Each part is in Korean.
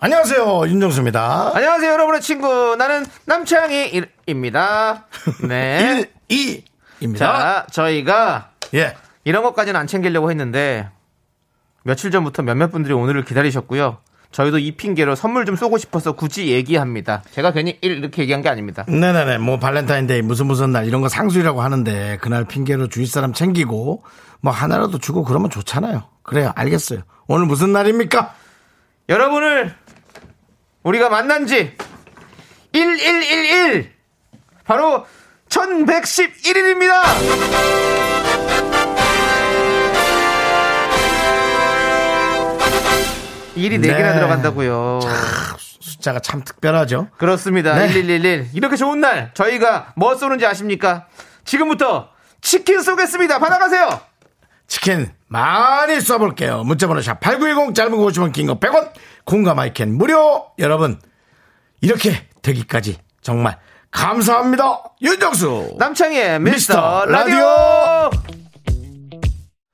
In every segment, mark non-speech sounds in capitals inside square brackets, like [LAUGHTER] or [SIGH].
안녕하세요 윤정수입니다. 안녕하세요, 여러분의 친구. 나는 남창희입니다. 네. [LAUGHS] 1, 2입니다. 자, 저희가 예. 이런 것까지는 안 챙기려고 했는데 며칠 전부터 몇몇 분들이 오늘을 기다리셨고요. 저희도 이 핑계로 선물 좀 쏘고 싶어서 굳이 얘기합니다. 제가 괜히 이렇게 얘기한 게 아닙니다. 네네네. 뭐 발렌타인데이 무슨 무슨 날 이런 거 상술이라고 하는데 그날 핑계로 주위 사람 챙기고 뭐 하나라도 주고 그러면 좋잖아요. 그래요. 알겠어요. 오늘 무슨 날입니까? 여러분을 우리가 만난 지 1111 바로 1111일입니다. 일이 네 개나 네. 들어간다고요. 숫자가 참 특별하죠. 그렇습니다. 네. 1111 이렇게 좋은 날 저희가 뭐 쏘는지 아십니까? 지금부터 치킨 쏘겠습니다. 받아가세요. 치킨 많이 쏴볼게요. 문자번호 샵 8910 짧은 거 50원 긴 거 100원 공감 마이캔 무료 여러분 이렇게 되기까지 정말 감사합니다. 윤정수 남창희의 미스터 미스터 라디오. 라디오.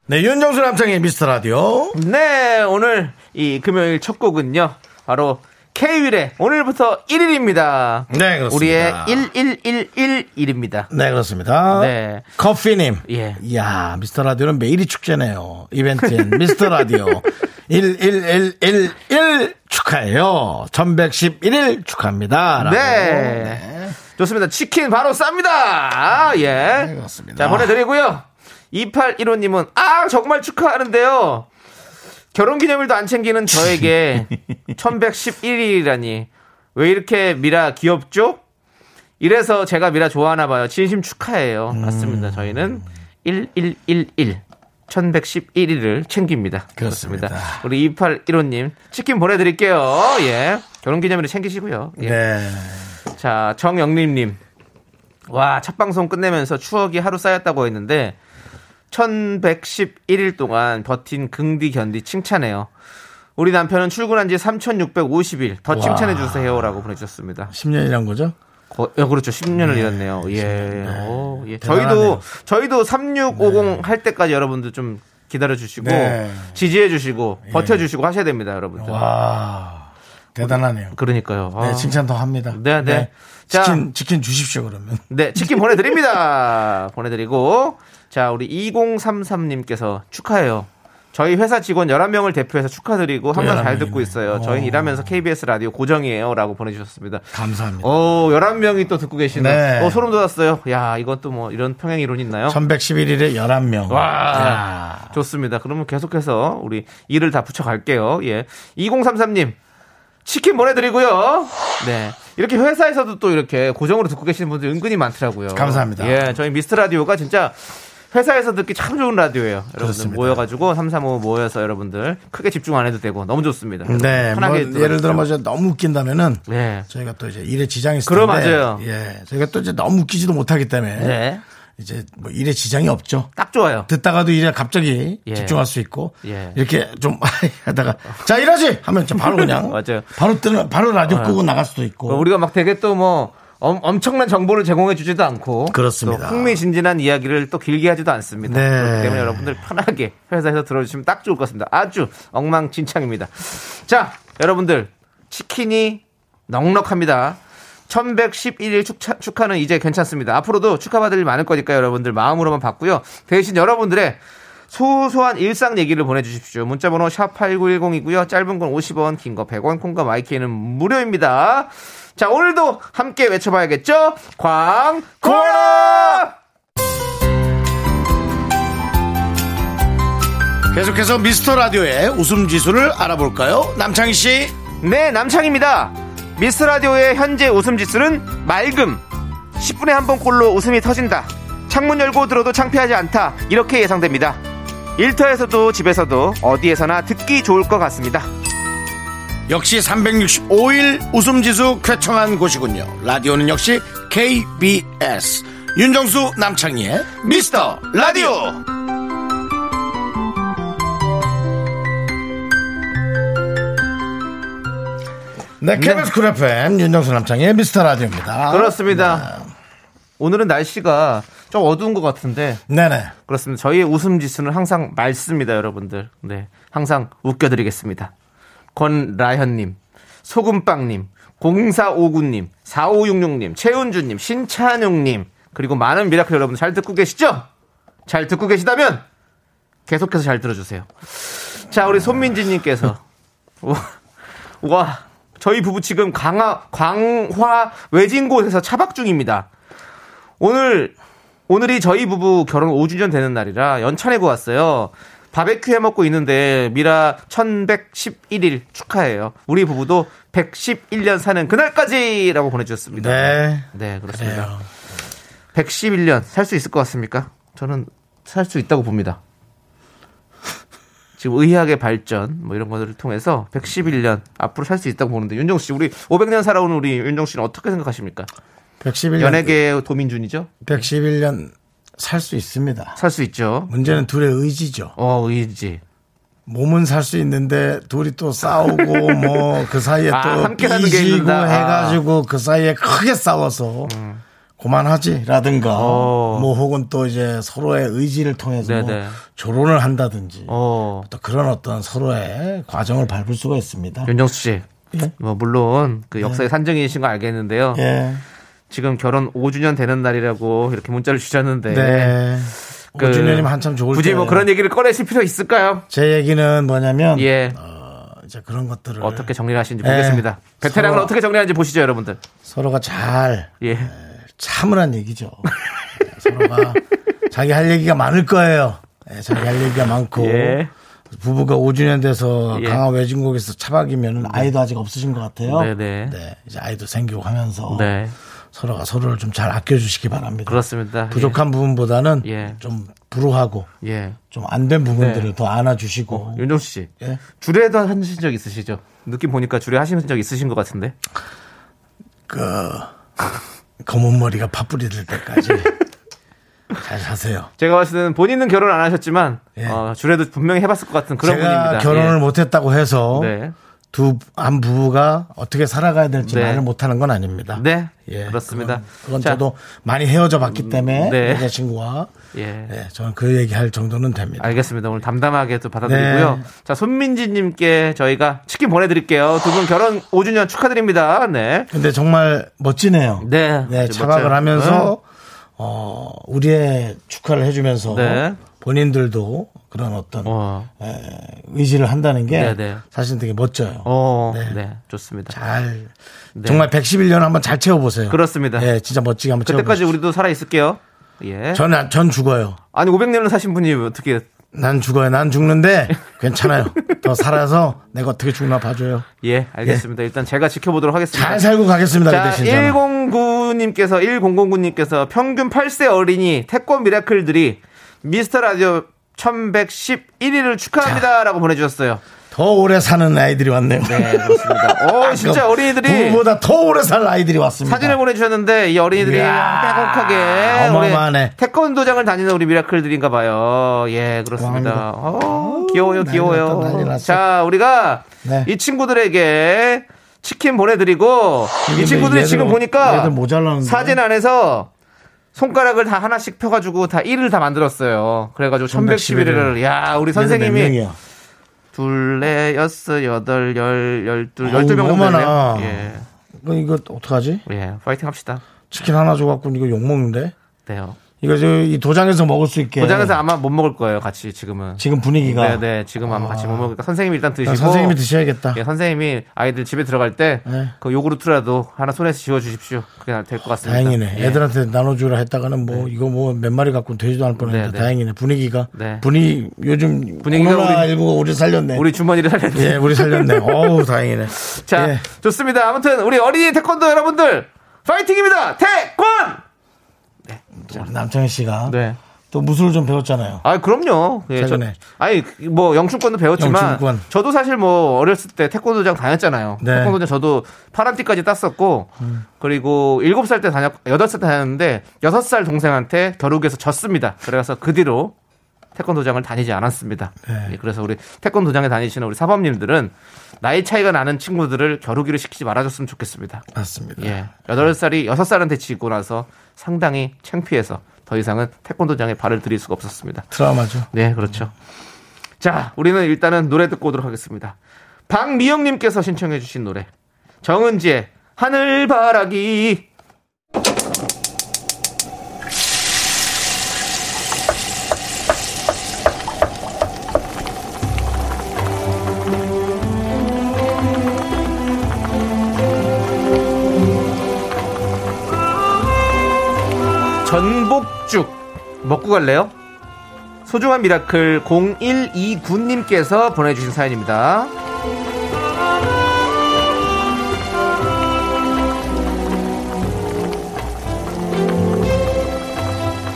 네 윤정수 남창의 미스터 라디오 네, 오늘 이 금요일 첫 곡은요. 바로 K윌의 오늘부터 1일입니다. 네, 그렇습니다. 우리의 11111일입니다. 네, 그렇습니다. 네. 커피님. 예. 이야, 미스터 라디오는 매일이 축제네요. 이벤트엔 [LAUGHS] 미스터 라디오. 11111 축하해요. 1111일 축하합니다. 라고. 네. 좋습니다. 치킨 바로 쌉니다. 아, 예. 네, 그렇습니다. 자, 보내드리고요. 2815님은, 아, 정말 축하하는데요. 결혼 기념일도 안 챙기는 저에게 [LAUGHS] 1111일이라니. 왜 이렇게 미라 귀엽죠? 이래서 제가 미라 좋아하나 봐요. 진심 축하해요. 음. 맞습니다. 저희는 1111. 1111일을 챙깁니다. 그렇습니다. 우리 2815님, 치킨 보내드릴게요. 예. 결혼 기념일을 챙기시고요. 예. 네. 자, 정영림님. 와, 첫 방송 끝내면서 추억이 하루 쌓였다고 했는데, 1111일 동안 버틴 긍디 견디 칭찬해요. 우리 남편은 출근한 지 3650일. 더 칭찬해 주세요 라고 보내주셨습니다. 10년이란 거죠? 거, 어, 그렇죠. 10년을 네, 일었네요. 예. 네. 오, 예. 저희도, 저희도 3650 할 때까지 여러분들 좀 기다려 주시고, 네. 지지해 주시고, 버텨 주시고 하셔야 됩니다, 여러분들. 와. 대단하네요. 그러니까요. 아. 네, 칭찬 더 합니다. 네, 네. 자. 치킨, 치킨 주십시오, 그러면. 네, 치킨 보내드립니다. [LAUGHS] 보내드리고. 자, 우리 2033님께서 축하해요. 저희 회사 직원 11명을 대표해서 축하드리고 항상 잘 11명이네. 듣고 있어요. 저희는 오. 일하면서 KBS 라디오 고정이에요. 라고 보내주셨습니다. 감사합니다. 오, 11명이 또 듣고 계시네. 네. 어, 소름 돋았어요. 야, 이것도 뭐 이런 평행 이론 있나요? 1111일에 11명. 와. 좋습니다. 그러면 계속해서 우리 일을 다 붙여갈게요. 예. 2033님. 치킨 보내드리고요. 네. 이렇게 회사에서도 또 이렇게 고정으로 듣고 계시는 분들 은근히 많더라고요. 감사합니다. 예. 저희 미스터 라디오가 진짜 회사에서 듣기 참 좋은 라디오예요. 여러분들 그렇습니다. 모여가지고 335 모여서 여러분들 크게 집중 안 해도 되고 너무 좋습니다. 네, 뭐 편하게 예를 들어 뭐 너무 웃긴다면은 네. 저희가 또 이제 일에 지장이 있을 그럼 텐데 맞아요. 예, 저희가 또 이제 너무 웃기지도 못하기 때문에 네. 이제 뭐 일에 지장이 없죠. 딱 좋아요. 듣다가도 일에 갑자기 예. 집중할 수 있고 예. 이렇게 좀 [LAUGHS] 하다가 자 일하지 하면 좀 바로 그냥 [LAUGHS] 맞아요. 바로 뜨는 바로 라디오 끄고 나갈 수도 있고 우리가 막 되게 또뭐 엄청난 정보를 제공해 주지도 않고 그렇습니다. 또 흥미진진한 이야기를 또 길게 하지도 않습니다. 네. 그렇기 때문에 여러분들 편하게 회사에서 들어주시면 딱 좋을 것 같습니다. 아주 엉망진창입니다. 자, 여러분들 치킨이 넉넉합니다. 1111일 축하, 축하는 이제 괜찮습니다. 앞으로도 축하받을 일 많을 거니까 여러분들 마음으로만 받고요. 대신 여러분들의 소소한 일상 얘기를 보내주십시오. 문자번호 샵 8910이고요. 짧은 건 50원, 긴 거 100원, 콩과 my K는 무료입니다. 자, 오늘도 함께 외쳐봐야겠죠? 광고라! 계속해서 미스터 라디오의 웃음 지수를 알아볼까요? 남창희 씨. 네, 남창입니다. 미스 라디오의 현재 웃음 지수는 맑음. 10분에 한 번 꼴로 웃음이 터진다. 창문 열고 들어도 창피하지 않다. 이렇게 예상됩니다. 일터에서도 집에서도 어디에서나 듣기 좋을 것 같습니다. 역시 365일 웃음지수 쾌청한 곳이군요. 라디오는 역시 KBS. 윤정수 남창희의 미스터 라디오. 네, KBS Cool FM 윤정수 남창희의 미스터 라디오입니다. 그렇습니다. 오늘은 날씨가 좀 어두운 것 같은데 네네. 그렇습니다. 저희의 웃음 지수는 항상 맑습니다, 여러분들. 네, 항상 웃겨드리겠습니다. 권라현님, 소금빵님, 0459님, 4566님, 최은주님, 신찬용님, 그리고 많은 miracle 여러분 잘 듣고 계시죠? 잘 듣고 계시다면 계속해서 잘 들어주세요. 자, 우리 손민지님께서 와, 와, 저희 부부 지금 강화, 광화 외진 곳에서 차박 중입니다. 오늘 오늘이 저희 부부 결혼 5주년 되는 날이라 연차내고 왔어요. 바베큐 해 먹고 있는데 미라 1111일 축하해요. 우리 부부도 111년 사는 그날까지라고 보내주셨습니다. 네. 네, 그렇습니다. 그래요. 111년 살 수 있을 것 같습니까? 저는 살 수 있다고 봅니다. [LAUGHS] 지금 의학의 발전 뭐 이런 것들을 통해서 111년 앞으로 살 수 있다고 보는데 윤정 씨 우리 500년 살아온 우리 윤정 씨는 어떻게 생각하십니까? 111년. 연예계의 도민준이죠? 111년 살 수 있습니다. 살 수 있죠. 문제는 둘의 의지죠. 어, 의지. 몸은 살 수 있는데 둘이 또 싸우고 [LAUGHS] 뭐 그 사이에 아, 또 함께 삐지고. 아. 해가지고 그 사이에 크게 싸워서 그만하지라든가 어. 뭐 혹은 또 이제 서로의 의지를 통해서 뭐. 조론을 한다든지 어. 또 그런 어떤 서로의 과정을 밟을 수가 있습니다. 윤정수 씨. 예? 뭐 물론 그 역사의 산증이신 거 알겠는데요. 예. 지금 결혼 5주년 되는 날이라고 이렇게 문자를 주셨는데 네. 그 5주년이면 한참 좋을 굳이. 뭐 그런 얘기를 꺼내실 필요 있을까요? 제 얘기는 뭐냐면 예. 어, 이제 그런 것들을 어떻게 정리를 하시는지 예. 보겠습니다. 베테랑은 서로- 어떻게 정리하는지 보시죠, 여러분들. 서로가 잘 예. 참으란 얘기죠. 서로가 자기 할 얘기가 많을 거예요. 예, 자기 할 얘기가 많고 예. 부부가 5주년 돼서 예. 강화 외진국에서 차박이면 아이도 아직 없으신 것 같아요. 네네. 네, 이제 아이도 생기고 하면서 네. 서로가 서로를 좀 잘 아껴주시기 바랍니다. 그렇습니다. 부족한 부분보다는 예. 좀 불우하고 예. 예. 좀 안 된 부분들을 네. 더 안아주시고 윤정수 씨. 예. 주례도 하신 적 있으시죠? 느낌 보니까 주례 하신 적 있으신 것 같은데. 그 검은 머리가 파뿌리 될 때까지 [LAUGHS] 잘 사세요. 제가 봤을 때는 본인은 결혼 안 하셨지만 예. 어, 주례도 분명히 해봤을 것 같은 그런 제가 분입니다. 결혼을 예. 못했다고 해서 네. 두한 부부가 어떻게 살아가야 될지 네. 말을 못하는 건 아닙니다. 네. 예, 그렇습니다. 그건, 그건 자, 저도 많이 헤어져 봤기 때문에 네. 여자친구와 [LAUGHS] 예. 예, 저는 그 얘기할 정도는 됩니다. 알겠습니다. 오늘 담담하게 또 받아드리고요. 네. 자, 손민지님께 저희가 치킨 보내드릴게요. 두 분 결혼 5주년 축하드립니다. 네. 근데 정말 멋지네요. 네. 네, 차박을 멋져요. 하면서 어, 우리의 축하를 해주면서 네. 본인들도 그런 어떤 어. 에, 의지를 한다는 게 네, 네. 사실 되게 멋져요. 어, 네. 네. 좋습니다. 잘 정말 111년 한번 잘 채워보세요. 그렇습니다. 예, 진짜 멋지게 한번 그때까지 채워보세요. 우리도 살아 있을게요. 예. 전, 전 죽어요. 아니, 500년을 사신 분이 어떻게. 난 죽어요. 난 죽는데 괜찮아요. 더 살아서 내가 어떻게 죽나 봐줘요. 예, 알겠습니다. 일단 제가 지켜보도록 하겠습니다. 잘 살고 가겠습니다. 그 자, 대신 저는. 109님께서, 1009님께서 평균 8세 어린이 태권 미라클들이 미스터 라디오 1111일을 축하합니다. 라고 보내주셨어요. 더 오래 사는 아이들이 왔네요. 네, 그렇습니다. 어, 진짜 어린이들이 부부보다 더 오래 살 아이들이 왔습니다. 사진을 보내주셨는데 이 어린이들이 빼곡하게 어마어마하네. 태권도장을 다니는 우리 미라클들인가 봐요. 예, 그렇습니다. 어, 귀여워요, 귀여워요. 자, 우리가 네. 이 친구들에게 치킨 보내드리고 이 친구들이 얘들 지금 뭐- 보니까. 사진 안에서 손가락을 다 하나씩 펴가지고 다 1을 다 만들었어요. 그래가지고 1111을 야 우리 선생님이? 둘, 넷, 여섯, 여덟, 열, 열둘, 열두 명 정도. 되네요. 예, 이거, 이거 어떡하지? 예, 파이팅 합시다. 치킨 하나 줘갖고 이거 욕먹는데? 네요. 이거 저이 도장에서 먹을 수 있게. 도장에서 아마 못 먹을 거예요, 같이 지금은. 지금 분위기가. 네, 네, 지금 아마 같이 못 먹으니까 선생님이 일단 드시고. 선생님이 드셔야겠다. 예, 선생님이 아이들 집에 들어갈 때 네. 그 요구르트라도 하나 손에서 지워 주십시오. 그게 될 것 같습니다. 다행이네. 예. 애들한테 나눠주라 했다가는 뭐 이거 뭐 몇 마리 갖고 되지도 않을 뻔했는데 네, 네. 다행이네. 분위기가 네. 분위 요즘 분위기가 우리- 19가 우리 살렸네. 우리 주머니를 살렸네. 예, 우리 살렸네. 어우 다행이네. [LAUGHS] 자, 예. 좋습니다. 아무튼 우리 어린이 태권도 여러분들 파이팅입니다. 태권! 우리 남창희 씨가 네. 또 무술을 좀 배웠잖아요. 아, 그럼요. 예, 저, 최근에. 아니, 뭐, 영춘권도 배웠지만, 영춘권. 저도 사실 뭐, 어렸을 때 태권도장 다녔잖아요. 네. 태권도장 저도 파란띠까지 땄었고, 그리고 7살 때 다녔, 8살 때 다녔는데, 6살 동생한테 겨루기에서 졌습니다. 그래서 그 뒤로 태권도장을 다니지 않았습니다. 네. 예, 그래서 우리 태권도장에 다니시는 우리 사범님들은 나이 차이가 나는 친구들을 겨루기를 시키지 말아줬으면 좋겠습니다. 맞습니다. 예. 8살이 6살한테 지고 나서 상당히 창피해서 더 이상은 태권도장에 발을 들일 수가 없었습니다. 트라우마죠. 네, 그렇죠. 자, 우리는 일단은 노래 듣고 오도록 하겠습니다. 박미영님께서 신청해주신 노래. 정은지의 하늘바라기. 전복죽 먹고 갈래요? 소중한 miracle 0129님께서 보내주신 사연입니다.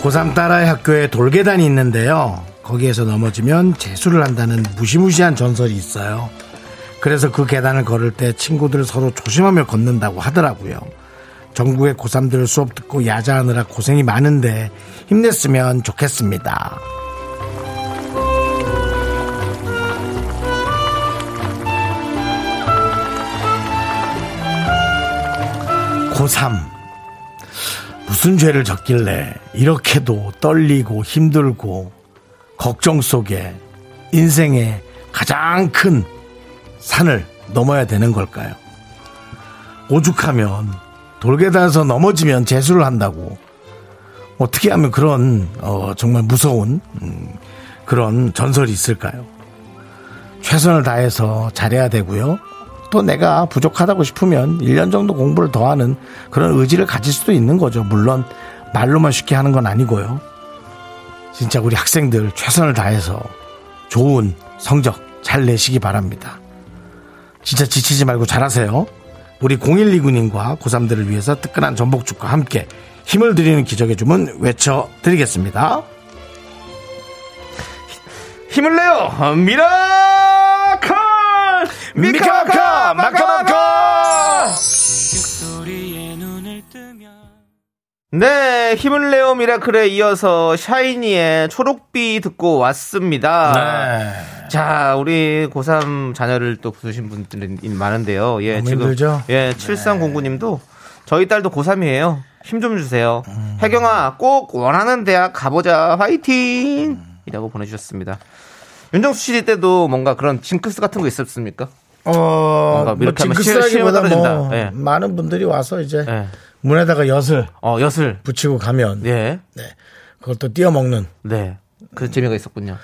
고3 딸아이 학교에 돌계단이 있는데요. 거기에서 넘어지면 재수를 한다는 무시무시한 전설이 있어요. 그래서 그 계단을 걸을 때 친구들 서로 조심하며 걷는다고 하더라고요. 전국의 고3들 수업 듣고 야자하느라 고생이 많은데 힘냈으면 좋겠습니다. 고3 무슨 죄를 졌길래 이렇게도 떨리고 힘들고 걱정 속에 인생의 가장 큰 산을 넘어야 되는 걸까요? 오죽하면 돌계단에서 넘어지면 재수를 한다고 어떻게 하면 그런 어, 정말 무서운 음, 그런 전설이 있을까요? 최선을 다해서 잘해야 되고요. 또 내가 부족하다고 싶으면 1년 정도 공부를 더 하는 그런 의지를 가질 수도 있는 거죠. 물론 말로만 쉽게 하는 건 아니고요. 진짜 우리 학생들 최선을 다해서 좋은 성적 잘 내시기 바랍니다. 진짜 지치지 말고 잘하세요. 우리 0129님과 고3들을 위해서 뜨끈한 전복죽과 함께 힘을 드리는 기적의 주문 외쳐드리겠습니다. 힘을 내요! miracle! 미카마카 마카마카 네, 힘을 내요 miracle에 이어서 샤이니의 초록비 듣고 왔습니다. 네. 자, 우리 고3 자녀를 또 두신 분들이 많은데요. 예, 지금 힘들죠? 예, 7309 님도 저희 딸도 고3이에요. 힘 좀 주세요. 음. 혜경아, 꼭 원하는 대학 가보자. 화이팅! 이라고 보내주셨습니다. 윤정수 씨 때도 뭔가 그런 징크스 같은 거 있었습니까? 어, 뭔가 뭐 이렇게 하면 징크스라기보다 뭐. 예. 많은 분들이 와서 이제 예. 문에다가 엿을 어, 엿을. 붙이고 가면 예. 네. 그걸 또 띄어 먹는 네. 그 재미가 있었군요.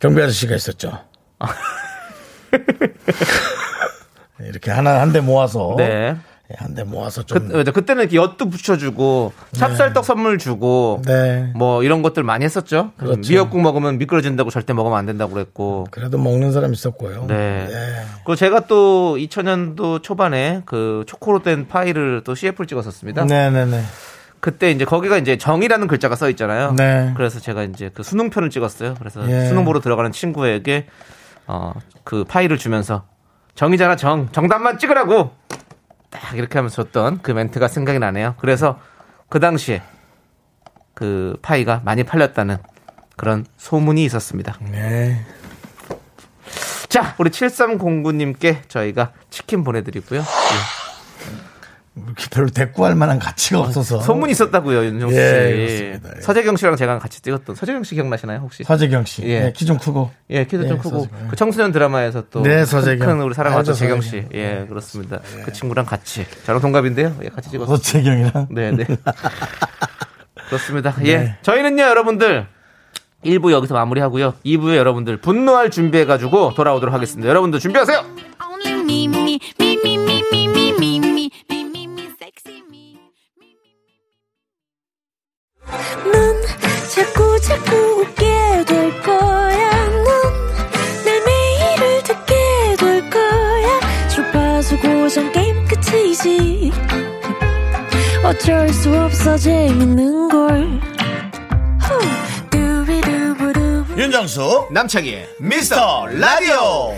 경비 아저씨가 있었죠. [LAUGHS] 이렇게 하나 한 대 모아서 네. 한 대 모아서 좀 그, 맞아. 그때는 이렇게 엿도 붙여주고 찹쌀떡 선물 주고 네. 뭐 이런 것들 많이 했었죠. 그렇죠. 미역국 먹으면 미끄러진다고 절대 먹으면 안 된다고 그랬고. 그래도 먹는 사람 있었고요. 네. 그리고 제가 또 2000년도 초반에 그 초코로 된 파이를 또 CF를 찍었었습니다. 네네네. 그때 이제 거기가 이제 정이라는 글자가 써 있잖아요. 네. 그래서 제가 이제 그 수능편을 찍었어요. 그래서 예. 수능 보러 들어가는 친구에게 어 그 파이를 주면서 정이잖아 정 정답만 찍으라고 딱 이렇게 하면서 줬던 그 멘트가 생각이 나네요. 그래서 그 당시에 그 파이가 많이 팔렸다는 그런 소문이 있었습니다. 네. 자, 우리 7309님께 저희가 치킨 보내드리고요. 이렇게 별로 대꾸할 만한 가치가 없어서. 소문이 있었다고요, 윤정수 씨. 예, 그렇습니다. 예. 서재경 씨랑 제가 같이 찍었던 서재경 씨 기억나시나요, 혹시? 서재경 씨. 예. 네, 키좀 크고. 예, 키도 좀 예, 크고 서재경. 그 청소년 드라마에서 또 네, 서재경. 큰 우리 사랑받던 알죠, 재경 서재경. 씨. 예, 그렇습니다. 그 친구랑 같이 저랑 동갑인데요. 예, 같이 찍었어요. 서재경이랑. 네, 네. 그렇습니다. 예. 저희는요, 여러분들 1부 여기서 마무리하고요. 2부에 여러분들 분노할 준비해 가지고 돌아오도록 하겠습니다. 여러분들 준비하세요. 넌 자꾸 자꾸 웃게 될 거야. 넌내 매일을 듣게 될 거야. 주파수 고정 게임 끝이지. 어쩔 수 없어 재밌는 걸. 후. 윤정수 남창희의 미스터 라디오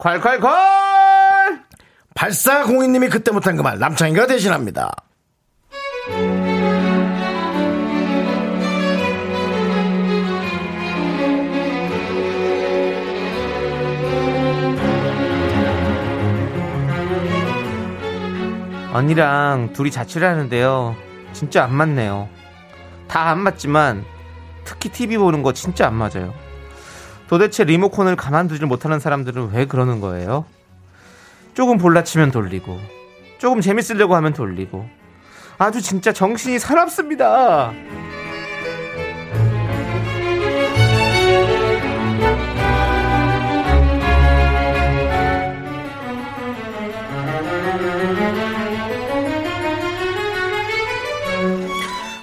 콸콸콸 8402님이 그때 못한 그 말 남창희가 대신합니다. 언니랑 둘이 자취를 하는데요. 진짜 안 맞네요. 다 안 맞지만 특히 TV 보는 거 진짜 안 맞아요. 도대체 리모컨을 가만두질 못하는 사람들은 왜 그러는 거예요? 조금 볼라치면 돌리고, 조금 재밌으려고 하면 돌리고, 아주 진짜 정신이 사납습니다.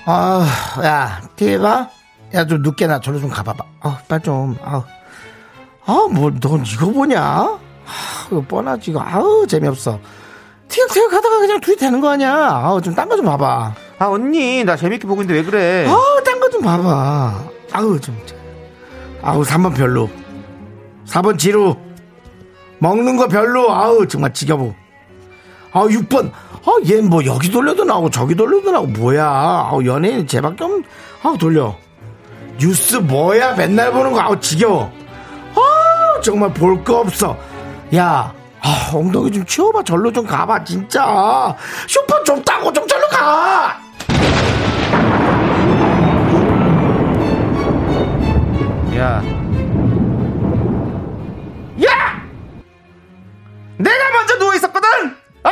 아, 야, TV 봐? 야, 좀 늦게 나 저리 좀 가봐봐. 아, 빨리 좀, 아우. 아, 뭐, 넌 이거 보냐? 아, 이거 뻔하지, 이거. 아우, 재미없어. 티격태격 하다가 그냥 둘이 되는 거 아니야? 아우, 좀 딴 거 좀 봐봐. 아, 언니, 나 재밌게 보고 있는데 왜 그래? 아우, 딴 거 좀 봐봐. 아우, 좀. 아우, 3번 별로. 4번 지루. 먹는 거 별로. 아우, 정말 지겨워. 아우, 6번. 아, 얘 뭐 여기 돌려도 나오고 저기 돌려도 나오고 뭐야. 아우, 연예인 쟤밖에 없 아우, 돌려. 뉴스 뭐야. 맨날 보는 거. 아우, 지겨워. 아, 정말 볼 거 없어. 야, 아, 엉덩이 좀 치워봐. 절로 좀 가봐, 진짜. 슈퍼 좁다고 좀 절로 가! 야. 야! 내가 먼저 누워 있었거든! 아!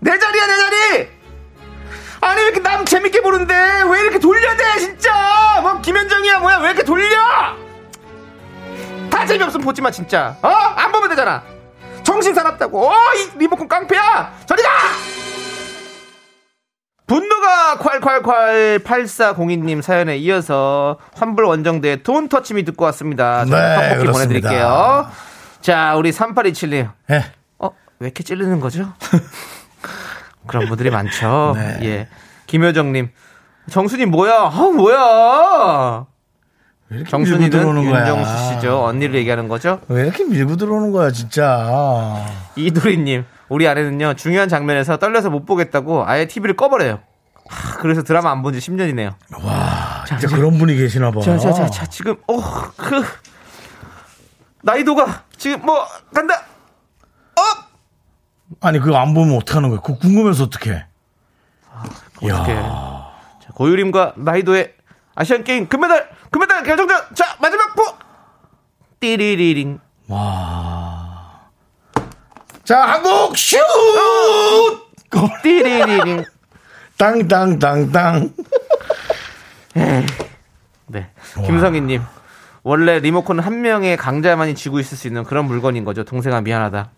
내 자리야, 내 자리! 아니, 왜 이렇게 남 재밌게 보는데, 왜 이렇게 돌려대, 진짜! 뭐, 김현정이야, 뭐야, 왜 이렇게 돌려! 다 재미없으면 보지 마, 진짜. 어? 안 보면 되잖아. 정신 사납다고. 어, 이 리모컨 깡패야! 저리 가! 분노가 콸콸콸 8402님 사연에 이어서 환불 원정대 돈 터치미 듣고 왔습니다. 네, 떡볶이 그렇습니다. 보내드릴게요. 자, 우리 3827님. 예. 어, 왜 이렇게 찌르는 거죠? [LAUGHS] 그런 분들이 많죠. 네. 예. 김효정님. 정순이 뭐야? 아, 뭐야? 정순이는? 윤정수 씨 죠. 언니를 얘기하는 거죠. 왜 이렇게 밀고 들어오는 거야, 진짜. 이도리님. 우리 아내는요, 중요한 장면에서 떨려서 못 보겠다고 아예 TV를 꺼버려요. 하, 그래서 드라마 안 본 지 10년이네요. 진짜 그런 분이 계시나 봐. 자, 자, 자, 자, 지금, 어, 그, 나이도가 지금 뭐, 간다! 아니, 그거 안 보면 어떡하는 거야? 그거 궁금해서 어떡해. 어떻게. 자, 고유림과 나이도의 아시안게임 금메달, 금메달 결정전! 자, 마지막 부! 띠리리링. 자, 한국 슛! 띠리리링. 땅땅땅땅. 네. 김성희님. 원래 리모컨은 한 명의 강자만이 쥐고 있을 수 있는 그런 물건인 거죠. 동생아, 미안하다.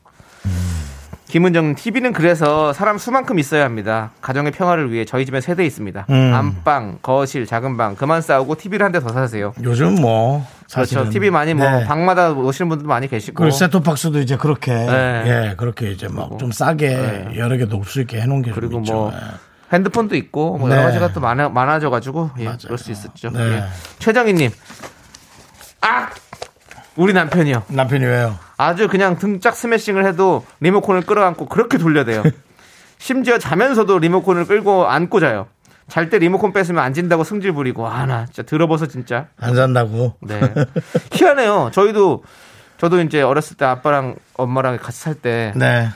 김은정 TV는 그래서 사람 수만큼 있어야 합니다. 가정의 평화를 위해 저희 집에 세대 있습니다. 음. 안방, 거실, 작은 방 그만 싸우고 TV를 한 대 더 사세요. 요즘 뭐. 사실은. 그렇죠. TV 많이 뭐 네. 방마다 오시는 분들 많이 계시고. 그 세토박스도 이제 그렇게. 네. 예, 그렇게 이제 막 좀 싸게 네. 여러 개 놓을 수 있게 해놓은 게 그리고 좀. 뭐 예. 핸드폰도 있고 뭐 네. 여러 가지가 또 많아, 많아져가지고 예. 그럴 수 있었죠. 네. 예. 최정희님, 아 우리 남편이요. 남편이 왜요? 아주 그냥 등짝 스매싱을 해도 리모컨을 끌어안고 그렇게 돌려대요. [LAUGHS] 심지어 자면서도 리모컨을 끌고 안고 자요. 잘 때 리모컨 뺏으면 안 진다고 승질 부리고 아 나 진짜 들어버서 진짜. 안 산다고. 네. 희한해요. 저희도 저도 이제 어렸을 때 아빠랑 엄마랑 같이 살 때 네.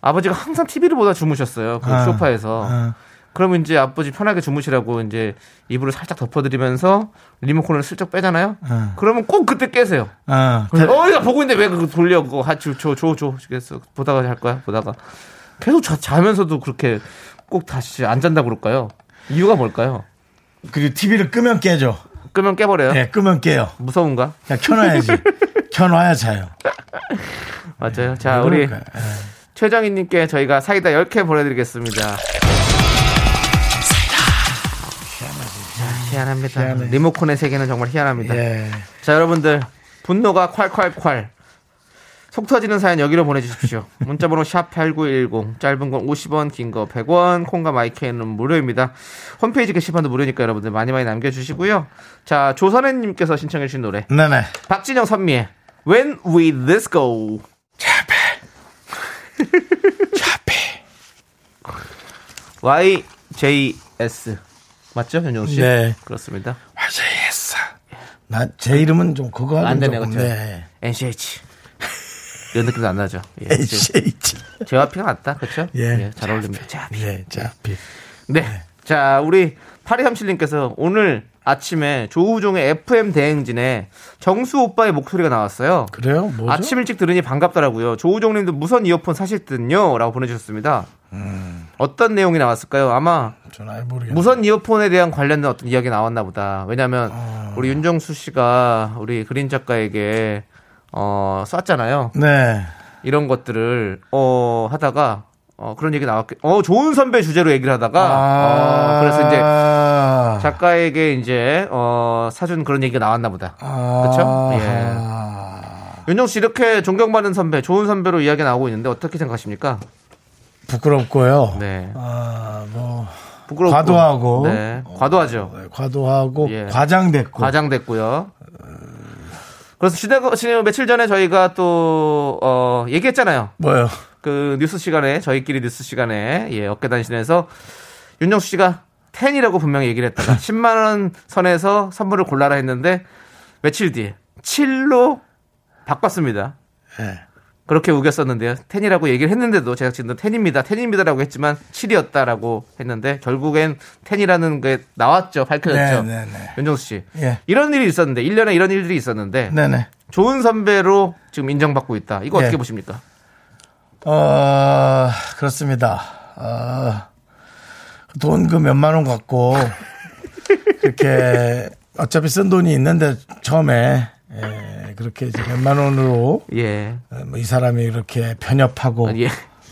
아버지가 항상 TV를 보다 주무셨어요. 그 아, 소파에서. 아. 그러면 이제 아버지 편하게 주무시라고 이제 이불을 살짝 덮어드리면서 리모컨을 슬쩍 빼잖아요. 아. 그러면 꼭 그때 깨세요. 아, 어, 이거 보고 있는데 왜 그거 돌려 그거 하주 줘줘줘 그래서 보다가 할 거야 보다가 계속 자, 자면서도 그렇게 꼭 다시 안 잔다고 그럴까요? 이유가 뭘까요? 그리고 TV를 끄면 깨죠. 끄면 깨버려요. 예, 끄면 깨요. 무서운가? 그냥 켜놔야지. [LAUGHS] 켜놔야 자요. 맞아요. 자 우리. 예. 최정희님께 저희가 사이다 10개 보내드리겠습니다. 희한합니다. 희한해. 리모컨의 세계는 정말 희한합니다. 예. 자, 여러분들 분노가 콸콸콸. 속 터지는 사연 여기로 보내주십시오. [LAUGHS] 문자번호 샵 8910 짧은 건 50원 긴 거 100원 콩과 마이크는 무료입니다. 홈페이지 게시판도 무료니까 여러분들 많이 많이 남겨주시고요. 자 조선혜님께서 신청해 주신 노래 네네. 박진영 선미의 When Will This Go 차페. 차페. YJS 맞죠 현정 씨? 네. 그렇습니다. 맞아, 했어. 나, 제 이름은 좀 그거 안 되네 그렇죠. 네. NCH 이런 느낌도 안 나죠. 예, HH. 제와피가 낫다 그렇죠? 예. 잘 어울립니다. 제와피. 예, 차페. 네. 자, 우리 파리삼칠님께서 오늘 아침에 조우종의 FM 대행진에 정수 오빠의 목소리가 나왔어요. 그래요? 뭐죠? 아침 일찍 들으니 반갑더라고요. 조우종님도 무선 이어폰 사실 듯요? 라고 보내주셨습니다. 음. 어떤 내용이 나왔을까요? 아마. 무선 이어폰에 대한 관련된 어떤 이야기 나왔나 보다. 왜냐면 아. 우리 윤정수 씨가 우리 그린 작가에게 어, 쐈잖아요. 네. 이런 것들을 어, 하다가 어, 그런 얘기 나왔겠. 어, 좋은 선배 주제로 얘기를 하다가 어, 그래서 이제 아. 작가에게 이제 어, 사준 그런 얘기가 나왔나 보다. 그렇죠? 예. 아. 윤정 씨 이렇게 존경받는 선배, 좋은 선배로 이야기 나오고 있는데 어떻게 생각하십니까? 부끄럽고요. 네. 아, 뭐 부끄럽고 과도하고. 네. 과도하죠. 네, 과도하고 예. 과장됐고. 과장됐고요. 그래서 시대가 지금 며칠 전에 저희가 또 어, 얘기했잖아요. 뭐요? 그 뉴스 시간에 저희끼리 뉴스 시간에 예, 어깨 단신에서 윤정수 씨가 10이라고 분명히 얘기를 했다가 [LAUGHS] 10만 원 선에서 선물을 골라라 했는데 며칠 뒤에 7로 바꿨습니다. 예. 그렇게 우겼었는데요. 10이라고 얘기를 했는데도 제작진도 10입니다. 10입니다라고 했지만 7이었다라고 했는데 결국엔 10이라는 게 나왔죠. 밝혀졌죠. 네, 네, 네. 윤정수 씨. 예. 이런 일이 있었는데 1년에 이런 일들이 있었는데 네네. 좋은 선배로 지금 인정받고 있다. 이거 어떻게 예. 보십니까? 어, 그렇습니다. 어, 돈그 몇만 원 갖고, [LAUGHS] 그렇게, 어차피 쓴 돈이 있는데, 처음에, 예, 그렇게 이제 몇만 원으로, 예. 어, 뭐이 사람이 이렇게 편협하고, 예.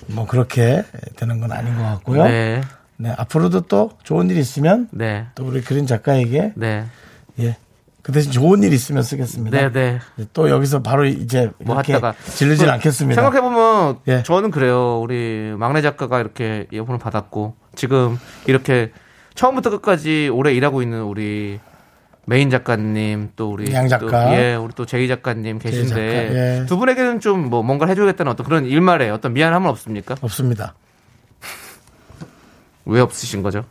뭐 그렇게 되는 건 아닌 것 같고요. 네. 네. 앞으로도 또 좋은 일 있으면, 네. 또 우리 그린 작가에게, 네. 예, 그 대신 좋은 일 있으면 쓰겠습니다. 네, 네. 또 여기서 바로 이제 뭐 하다가 질르진 그 않겠습니다. 생각해 보면 예. 저는 그래요. 우리 막내 작가가 이렇게 이어폰을 받았고 지금 이렇게 처음부터 끝까지 오래 일하고 있는 우리 메인 작가님 또 우리 양 작가. 또, 예, 우리 또 제이 작가님 계신데 작가, 예. 두 분에게는 좀 뭐 뭔가를 해줘야겠다는 어떤 그런 일말에 어떤 미안함은 없습니까? 없습니다. 왜 없으신 거죠?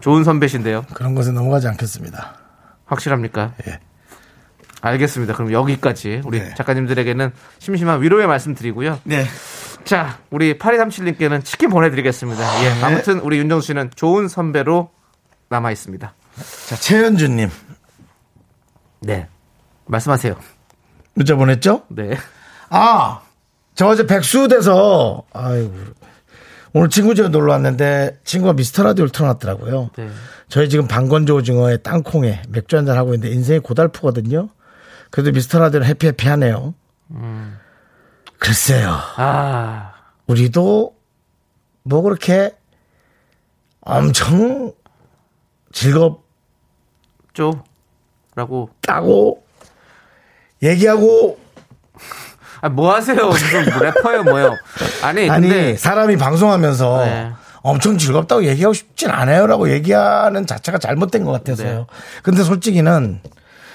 좋은 선배신데요. 그런 것에 넘어가지 않겠습니다. 확실합니까? 예. 알겠습니다. 그럼 여기까지 우리 네. 작가님들에게는 심심한 위로의 말씀 드리고요. 네. 자, 우리 8237님께는 치킨 보내드리겠습니다. 예, 아무튼 우리 윤정수 씨는 좋은 선배로 남아 있습니다. 자, 최현주님. 네. 말씀하세요. 문자 보냈죠? 네. 아, 저 어제 백수 돼서, 아이고. 오늘 친구 집에 놀러 왔는데 친구가 미스터 라디오를 틀어놨더라고요. 네. 저희 지금 방건조 오징어에 땅콩에 맥주 한잔 하고 있는데 인생이 고달프거든요. 그래도 미스터 라디오는 해피해피 하네요. 글쎄요. 아, 우리도 뭐 그렇게 엄청 쪼. 라고. 얘기하고 아, 뭐 하세요? 무슨 래퍼예요, 뭐예요? 아니, 아니 근데. 사람이 방송하면서 네. 엄청 즐겁다고 얘기하고 싶진 않아요라고 얘기하는 자체가 잘못된 것 같아서요. 네. 근데 솔직히는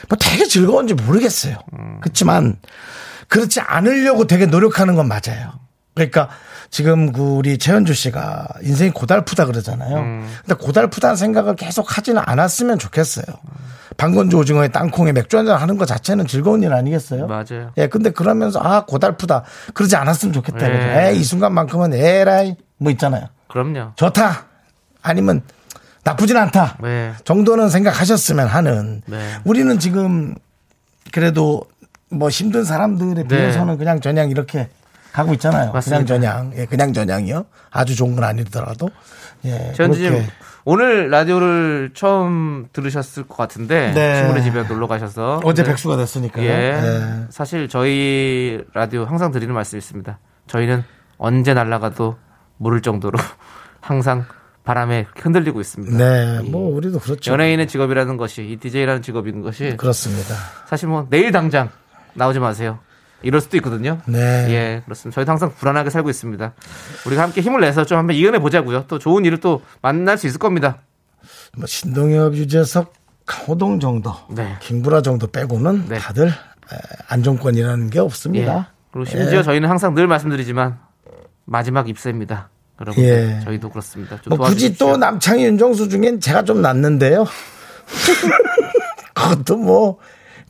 뭐 되게 즐거운지 모르겠어요. 음. 그렇지만 그렇지 않으려고 되게 노력하는 건 맞아요. 그러니까 지금 그 우리 최현주 씨가 인생이 고달프다 그러잖아요. 음. 근데 고달프다는 생각을 계속 하지는 않았으면 좋겠어요. 방건조 오징어에 땅콩에 맥주 한잔 하는 것 자체는 즐거운 일 아니겠어요? 맞아요. 예, 근데 그러면서 아 고달프다 그러지 않았으면 좋겠다. 네. 이거죠. 에이, 이 순간만큼은 에라이 뭐 있잖아요. 그럼요. 좋다 아니면 나쁘진 않다 네. 정도는 생각하셨으면 하는. 네. 우리는 지금 그래도 뭐 힘든 사람들에 네. 비해서는 그냥 저냥 이렇게 가고 있잖아요. 맞습니다. 그냥 저냥 예, 그냥 저냥이요. 아주 좋은 건 아니더라도 예, 그렇게. 오늘 라디오를 처음 들으셨을 것 같은데. 네. 친구네 집에 놀러 가셔서. 어제 네. 백수가 됐으니까. 예. 예. 사실 저희 라디오 항상 드리는 말씀이 있습니다. 저희는 언제 날아가도 모를 정도로 [LAUGHS] 항상 바람에 흔들리고 있습니다. 네, 뭐 우리도 그렇죠. 연예인의 직업이라는 것이 이 DJ라는 직업인 것이 그렇습니다. 사실 뭐 내일 당장 나오지 마세요. 이럴 수도 있거든요. 네. 예, 그렇습니다. 저희도 항상 불안하게 살고 있습니다. 우리가 함께 힘을 내서 좀 한번 이겨내 보자고요. 또 좋은 일을 또 만날 수 있을 겁니다. 뭐 신동엽, 유재석, 강호동 정도, 네. 김구라 정도 빼고는 네. 다들 에, 안정권이라는 게 예. 없습니다. 그리고 심지어 저희는 항상 늘 말씀드리지만 마지막 입세입니다. 여러분, 예. 저희도 그렇습니다. 좀뭐 굳이 도와주십시오. 또 남창희, 윤정수 중엔 제가 좀 낫는데요. [LAUGHS] 그것도 뭐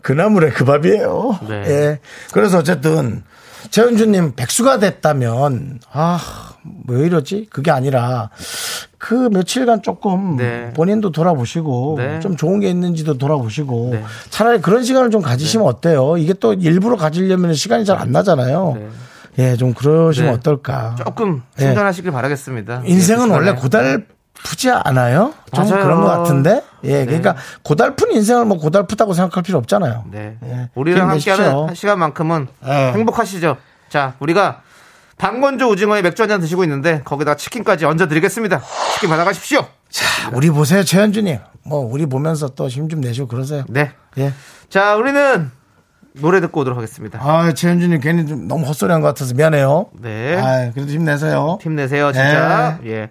그 나물의 그 밥이에요. 네. 예. 그래서 어쨌든 최은주님 백수가 됐다면 아 왜 이러지? 그게 아니라 그 며칠간 조금 네. 본인도 돌아보시고 네. 좀 좋은 게 있는지도 돌아보시고 네. 차라리 그런 시간을 좀 가지시면 어때요? 이게 또 일부러 가지려면 시간이 잘 안 나잖아요. 네. 예, 좀 그러시면 네. 어떨까? 조금 예. 충전하시길 바라겠습니다. 인생은 예, 원래 그 시간에. 고달 프지 않아요? 좀 맞아요. 그런 것 같은데? 예, 네. 그러니까 고달픈 인생을 뭐 고달프다고 생각할 필요 없잖아요. 네. 예. 우리랑. 함께하는 한 시간만큼은 예. 행복하시죠. 자, 우리가 방건조 오징어에 맥주 한 잔 드시고 있는데 거기다 치킨까지 얹어드리겠습니다. 치킨 받아가십시오. 자, 우리 보세요, 최현주님. 뭐, 우리 보면서 또 힘 좀 내시고 그러세요. 네. 예. 자, 우리는 노래 듣고 오도록 하겠습니다. 아, 최현주님 괜히 좀 너무 헛소리 한 것 같아서 미안해요. 네. 아, 그래도 힘내세요. 힘내세요, 진짜. 네. 예.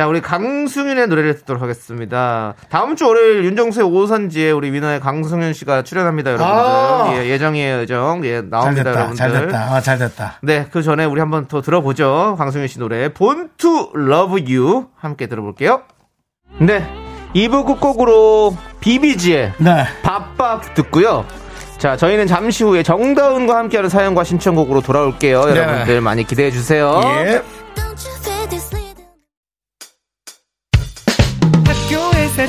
자, 우리 강승윤의 노래를 듣도록 하겠습니다. 다음 주 월요일 윤정수의 오선지에 우리 위너의 강승윤 씨가 출연합니다, 여러분들. 아. 예, 예정이에요, 예정. 예, 잘 나옵니다, 됐다, 여러분들. 잘 됐다. 아, 잘 됐다. 네, 그 전에 우리 한번 더 들어보죠. 강승윤 씨 노래 to Love You 함께 들어볼게요. 네, 2부 끝곡으로 비비지의 네. 밥밥 듣고요. 자, 저희는 잠시 후에 정다은과 함께하는 사연과 신청곡으로 돌아올게요. 네. 여러분들 많이 기대해 주세요. 예.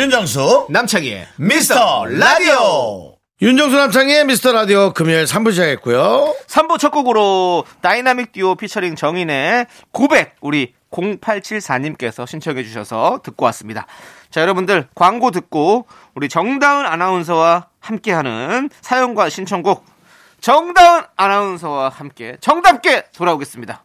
윤정수. 남창희의 미스터 라디오. 윤정수 남창희의 미스터 라디오 금요일 3부 시작했고요. 3부 첫 곡으로 다이나믹 듀오 피처링 정인의 고백 우리 0874님께서 신청해 주셔서 듣고 왔습니다. 자, 여러분들 광고 듣고 우리 정다은 아나운서와 함께하는 사연과 신청곡 정다은 아나운서와 함께 정답게 돌아오겠습니다.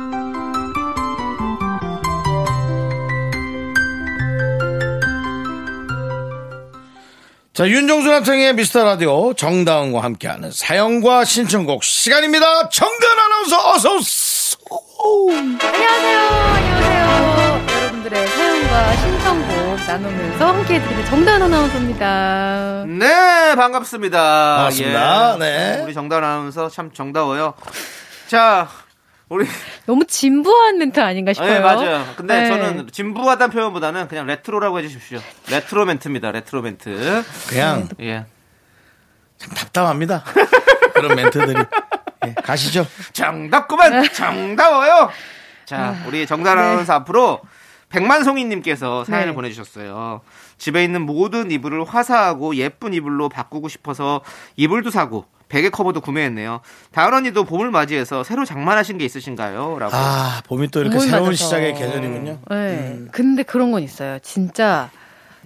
자, 윤정수 남창희의 미스터 라디오 정다은과 함께하는 사연과 신청곡 시간입니다. 정다은 아나운서 어서 오세요. 안녕하세요. 안녕하세요. 여러분들의 사연과 신청곡 나누면서 함께 해드리는 정다은 아나운서입니다. 네, 반갑습니다. 반갑습니다. 예. 네. 우리 정다은 아나운서 참 정다워요. 자, 우리 너무 진부한 멘트 아닌가 싶어요. 네, 맞아요. 근데 네. 저는 진부하다는 표현보다는 그냥 레트로라고 해주십시오. 레트로 멘트입니다. 레트로 멘트. 그냥 예. 참 답답합니다. [LAUGHS] 그런 멘트들이. 예, 가시죠. 정답구만 정다워요. 자, 우리 정다은 아나운서 앞으로 백만송이님께서 사연을 네. 보내주셨어요. 집에 있는 모든 이불을 화사하고 예쁜 이불로 바꾸고 싶어서 이불도 사고 베개 커버도 구매했네요. 다은 언니도 봄을 맞이해서 새로 장만하신 게 있으신가요? 라고. 아, 봄이 또 이렇게 새로운 맞아서. 시작의 계절이군요. 네. 근데 그런 건 있어요. 진짜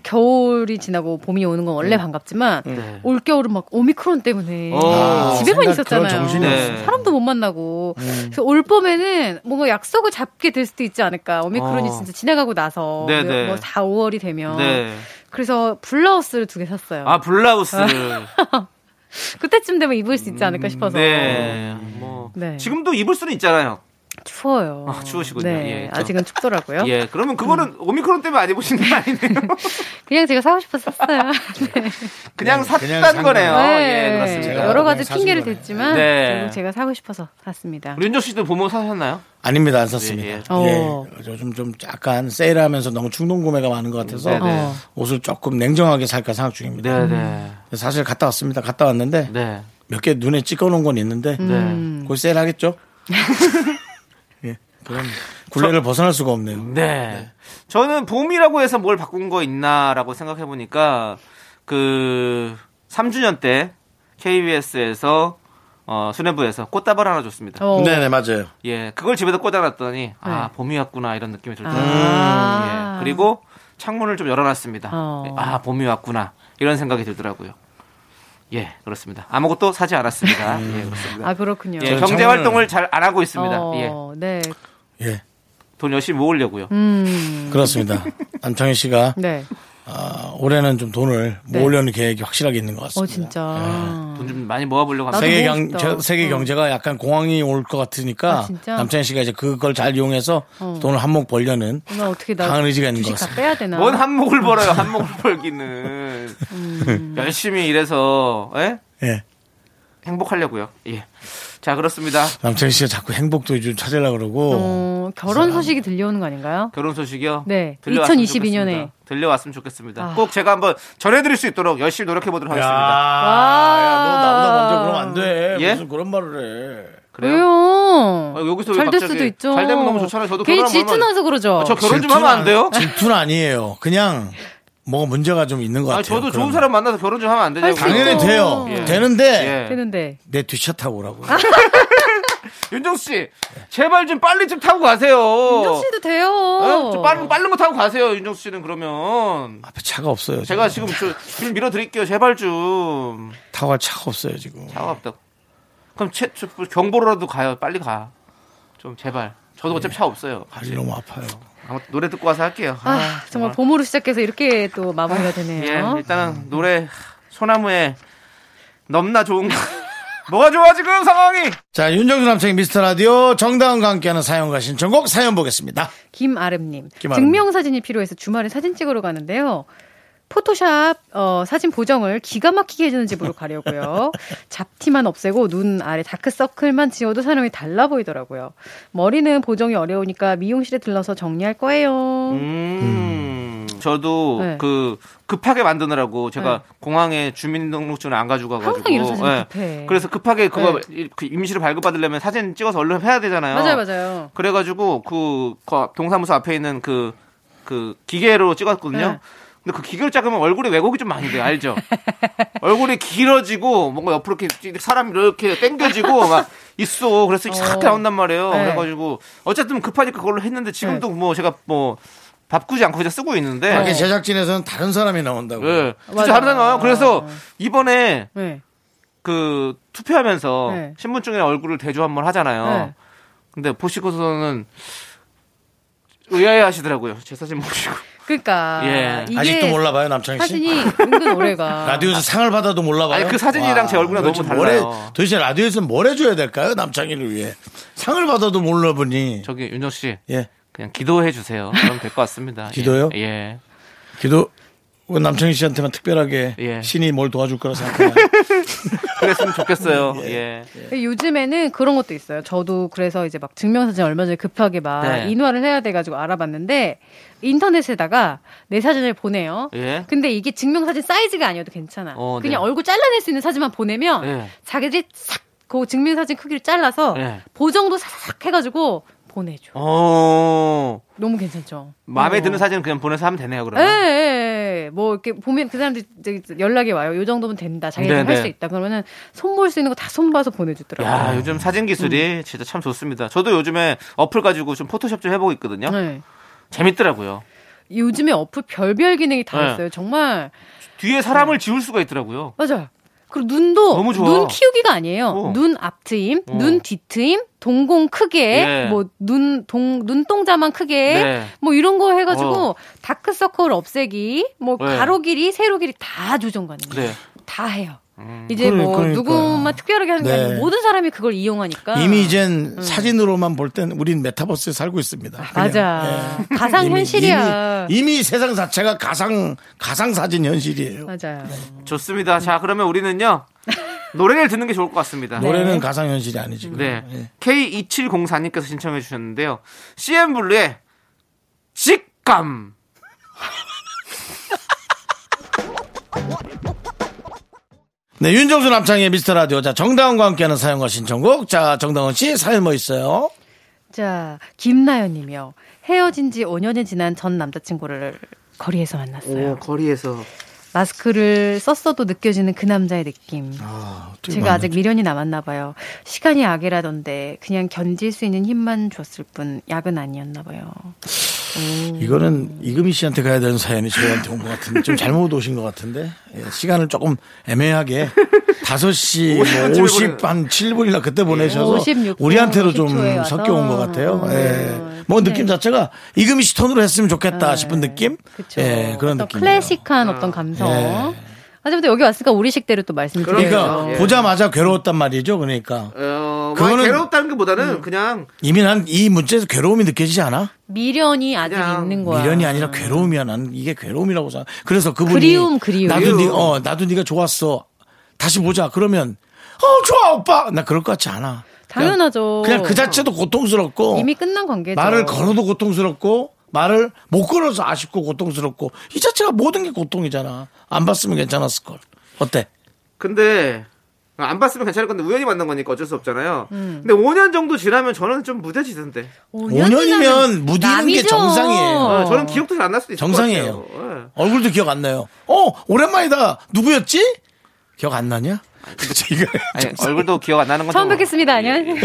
겨울이 지나고 봄이 오는 건 원래 반갑지만 네. 올 겨울은 막 오미크론 때문에 어. 집에만 있었잖아요. 네. 사람도 못 만나고 그래서 올 봄에는 뭔가 약속을 잡게 될 수도 있지 않을까. 오미크론이 어. 진짜 지나가고 나서 네, 네. 뭐 4, 5월이 되면 네. 그래서 블라우스를 두 개 샀어요. 아 블라우스. [LAUGHS] 그때쯤 되면 입을 수 있지 않을까 싶어서. 네. 뭐 네. 지금도 입을 수는 있잖아요. 추워요. 아, 추우시군요. 네, 예, 저- 아직은 춥더라고요. [LAUGHS] 예. 그러면 그거는 오미크론 때문에 안 입으신 건 아니네요. [LAUGHS] 그냥 제가 사고 싶어서 샀어요. [LAUGHS] 네. 그냥 그냥 샀다는 산 거네요. 거예요. 예, 그렇습니다. 여러 가지 핑계를. 댔지만 네. 결국 제가 사고 싶어서 샀습니다. 윤정 씨도 보모 사셨나요? 아닙니다. 안 샀습니다. 예, 예, 예. 어. 요즘 좀 약간 세일하면서 너무 충동 구매가 많은 것 같아서 네, 네. 어. 옷을 조금 냉정하게 살까 생각 중입니다. 네, 네. 사실 갔다 왔습니다. 갔다 왔는데 네. 몇개 눈에 찍어 놓은 건 있는데 네. 곧 세일하겠죠? 예. 그럼 굴레를 벗어날 수가 없네요. 네. 저는 봄이라고 해서 뭘 바꾼 거 있나라고 생각해 보니까 그 3주년 때 KBS에서 어, 수뇌부에서 꽃다발 하나 줬습니다. 어. 네네 맞아요. 예, 그걸 집에다 꽂아놨더니 아 네. 봄이 왔구나 이런 느낌이 들더라고요. 아. 예, 그리고 창문을 좀 열어놨습니다. 어. 아 봄이 왔구나 이런 생각이 들더라고요. 예, 그렇습니다. 아무것도 사지 않았습니다. 예, 그렇습니다. 아 그렇군요. 예, 경제 활동을 잘 안 하고 있습니다. 예, 어, 네. 예. 돈 열심히 모으려고요. 음. 그렇습니다. 남창희 씨가 [LAUGHS] 네. 아, 올해는 좀 돈을 네. 모으려는 계획이 확실하게 있는 것어 같습니다. 진짜. 돈좀 많이 모아보려고 합니다. 세계 경 세계 어. 경제가 약간 공황이 올 것 같으니까 아, 진짜? 남창희 씨가 이제 그걸 잘 이용해서 어. 돈을 한몫 벌려는 강한 의지가 있는 것 같습니다. 빼야 되나? 뭔 한몫을 벌어요, 한몫을 [LAUGHS] 벌기는. 음. 열심히 일해서, 예? 예. 행복하려고요. 예. 자, 그렇습니다. 남창희 씨가 자꾸 행복도 좀 찾으려고 그러고 어, 결혼 소식이 들려오는 거 아닌가요? 결혼 소식이요? 네. 들려왔으면 2022 년에. 좋겠습니다. 들려왔으면 좋겠습니다. 아. 꼭 제가 한번 전해드릴 수 있도록 열심히 노력해 보도록 야, 하겠습니다. 야, 너 나보다 먼저 그러면 안 돼. 예? 무슨 그런 말을 해. 그래요? 왜요? 아, 여기서 왜잘될 수도 있죠. 잘 되면 너무 좋잖아요. 저도 괜히 질투나서 그러죠. 아, 저 결혼 좀 하면 안 돼요? 질투는 아니에요. 그냥 뭐가 문제가 좀 있는 것 아, 같아요. 저도 좋은 그러면. 사람 만나서 결혼 좀 하면 안 되냐고. 당연히 있죠. 돼요. 예. 되는데 예. 되는데. 내 뒤차 타고 오라고. [LAUGHS] 윤정 씨, 제발 좀 빨리 좀 타고 가세요. 윤정 씨도 돼요. 어? 좀 빠른 빠른 거 타고 가세요, 윤정 씨는 그러면. 앞에 차가 없어요. 제가 지금 저, 줄 밀어드릴게요. 제발 좀. 타고 갈 차가 없어요 지금. 차가 없다. 그럼 채, 저, 경보로라도 가요. 빨리 가. 좀 제발. 저도 어차피 차 없어요. 발이 너무 아파요. 아무튼 노래 듣고 와서 할게요. 아, 정말 봄으로 시작해서 이렇게 또 마무리가 예, 되네요. 일단은 노래 소나무에 넘나 좋은 거. [LAUGHS] 뭐가 좋아 지금 상황이? 자, 윤정수 남창의 미스터 라디오 정다은과 함께하는 사연과 신청곡 사연 보겠습니다. 김아름님. 김아름님. 증명사진이 필요해서 주말에 사진 찍으러 가는데요. 포토샵 어, 사진 보정을 기가 막히게 해주는 집으로 [LAUGHS] 가려고요. 잡티만 없애고 눈 아래 다크서클만 지워도 사람이 달라 보이더라고요. 머리는 보정이 어려우니까 미용실에 들러서 정리할 거예요. 음, 저도 네. 그 급하게 만드느라고 제가 네. 공항에 주민등록증을 안 가지고 가가지고. 급해. 그래서 급하게 그거 네. 이- 그 임시로 발급받으려면 사진 찍어서 얼른 해야 되잖아요. 맞아요, 맞아요. 그래가지고 그, 그 동사무소 앞에 있는 그, 그 기계로 찍었거든요. 네. 근데 그 기계로 찍으면 얼굴에 왜곡이 좀 많이 돼요. 알죠? 얼굴이 길어지고 뭔가 옆으로 이렇게 사람이 이렇게 당겨지고 막 있어. 그래서 이상하게 어. 나온단 말이에요. 네. 그래가지고 어쨌든 급하니까 그걸로 했는데 지금도 뭐 제가 뭐 바꾸지 않고 그냥 쓰고 있는데. 밖에 제작진에서는 다른 사람이 나온다고. 예. 맞아. 진짜 다른 나와요. 그래서 이번에 네. 그 투표하면서 네. 신분증에 얼굴을 대조 한 번 하잖아요. 네. 근데 보시고서는 의아해 하시더라고요. 제 사진 보시고. 그러니까 예. 이게 아직도 몰라봐요, 남창희 씨? 사진이 은근 오래가. [LAUGHS] 라디오에서 상을 받아도 몰라봐요. 아니, 그 사진이랑 제 얼굴이랑 도대체 너무 달라요. 도대체 라디오에서는 뭘 해줘야 될까요? 남창희를 위해. 상을 받아도 몰라보니. 저기 윤정 씨 예. 그냥 기도해 주세요. 그럼 될 것 같습니다. [LAUGHS] 기도요? 예. 예. 기도, 그 남창희 씨한테만 특별하게 예. 신이 뭘 도와줄 거라 생각해요. [LAUGHS] 그랬으면 좋겠어요. [LAUGHS] 예. 요즘에는 그런 것도 있어요. 저도 그래서 이제 막 증명사진 얼마 전에 급하게 막 네. 인화를 해야 돼가지고 알아봤는데 인터넷에다가 내 사진을 보내요. 예. 근데 이게 증명사진 사이즈가 아니어도 괜찮아. 어, 그냥 네. 얼굴 잘라낼 수 있는 사진만 보내면 예. 자기들이 싹 그 증명사진 크기를 잘라서 예. 보정도 싹 해가지고 보내줘. 어. 너무 괜찮죠. 마음에 어. 드는 사진 그냥 보내서 하면 되네요, 예, 그러면. 예, 예. 뭐 이렇게 보면 그 사람들이 저기 연락이 와요. 요 정도면 된다. 자기가 네, 할 네. 수 있다. 그러면은 손볼 수 있는 거 다 손봐서 보내주더라고요. 야, 요즘 사진 기술이 진짜 참 좋습니다. 저도 요즘에 어플 가지고 좀 포토샵 좀 해보고 있거든요. 네. 재밌더라고요. 요즘에 어플 별별 기능이 다 네. 있어요. 정말 뒤에 사람을 지울 수가 있더라고요. 맞아요. 그리고 눈도. 눈 키우기가 아니에요. 어. 눈 앞트임, 어. 눈 뒤트임, 동공 크게, 네. 뭐눈 동 눈동자만 크게, 네. 뭐 이런 거 해가지고 어. 다크서클 없애기, 뭐 네. 가로 길이, 세로 길이 다 조정 가능해요. 네. 다 해요. 음. 이제 그래, 뭐 그러니까. 누구만 특별하게 하는 게 네. 아니고 모든 사람이 그걸 이용하니까 이미 이젠 사진으로만 볼 땐 우린 메타버스에 살고 있습니다. 그냥. 맞아. 예. 가상 이미- 현실이야. 이미, 이미 세상 자체가 가상 가상 사진 현실이에요. 맞아요. 좋습니다. 자, 그러면 우리는요. 노래를 듣는 게 좋을 것 같습니다. 노래는 가상 현실이 아니지. 네. 예. K2704님께서 신청해 주셨는데요. CM블루의 직감. 네, 윤정수 남창의 미스터 라디오. 자, 정다운과 함께하는 사연과 신청곡. 자, 정다운 씨 사연 뭐 있어요? 자, 김나연 님이요. 헤어진 지 5년이 지난 전 남자친구를 거리에서 만났어요. 거리에서. 마스크를 썼어도 느껴지는 그 남자의 느낌. 아, 제가? 아직 미련이 남았나 봐요. 시간이 악이라던데 그냥 견딜 수 있는 힘만 줬을 뿐 약은 아니었나 봐요. 이거는 이금희 씨한테 가야 되는 사연이 저희한테 온 것 같은데 좀 잘못 오신 것 같은데 예, 시간을 조금 애매하게 5시 뭐 50, 한 7분이나 그때 보내셔서 56분, 우리한테로 좀 50초에 와서. 섞여 온 것 같아요. 예. 음. 뭐 느낌 네. 자체가 이금희 씨 톤으로 했으면 좋겠다 싶은 느낌? 그쵸. 예, 그런 느낌. 클래식한 어떤 감성. 예. 하지만 여기 왔으니까 우리 식대로 또 말씀드려요. 그러니까 예. 보자마자 괴로웠단 말이죠. 그러니까 어, 뭐 그거는- 괴롭다는 것보다는 그냥 이미 난 이 문제에서 괴로움이 느껴지지 않아? 미련이 아직 있는 거야. 미련이 아니라 괴로움이야. 난 이게 괴로움이라고 생각. 그래서 그분이 그리움, 그리움. 나도. 네, 어, 나도 네가 좋았어. 다시 보자. 그러면 어, 좋아 오빠. 나 그럴 것 같지 않아. 당연하죠. 그냥, 그냥 그 자체도 고통스럽고 이미 끝난 관계죠. 말을 걸어도 고통스럽고 말을 못 걸어서 아쉽고 고통스럽고 이 자체가 모든 게 고통이잖아. 안 봤으면 괜찮았을 걸. 어때? 근데 안 봤으면 괜찮을 건데 우연히 만난 거니까 어쩔 수 없잖아요. 음. 근데 5년 정도 지나면 저는 좀 무뎌지던데. 5년이면 무디는 게 정상이에요. 어, 저는 기억도 잘 안 날 수도 있을 정상이에요. 것 같아요. 예. 얼굴도 기억 안 나요. 어, 오랜만이다. 누구였지? 기억 안 나냐? 이거 [LAUGHS] 아니, 얼굴도 기억 안 나는 건 처음 좀- 뵙겠습니다. 안녕. [LAUGHS] 네.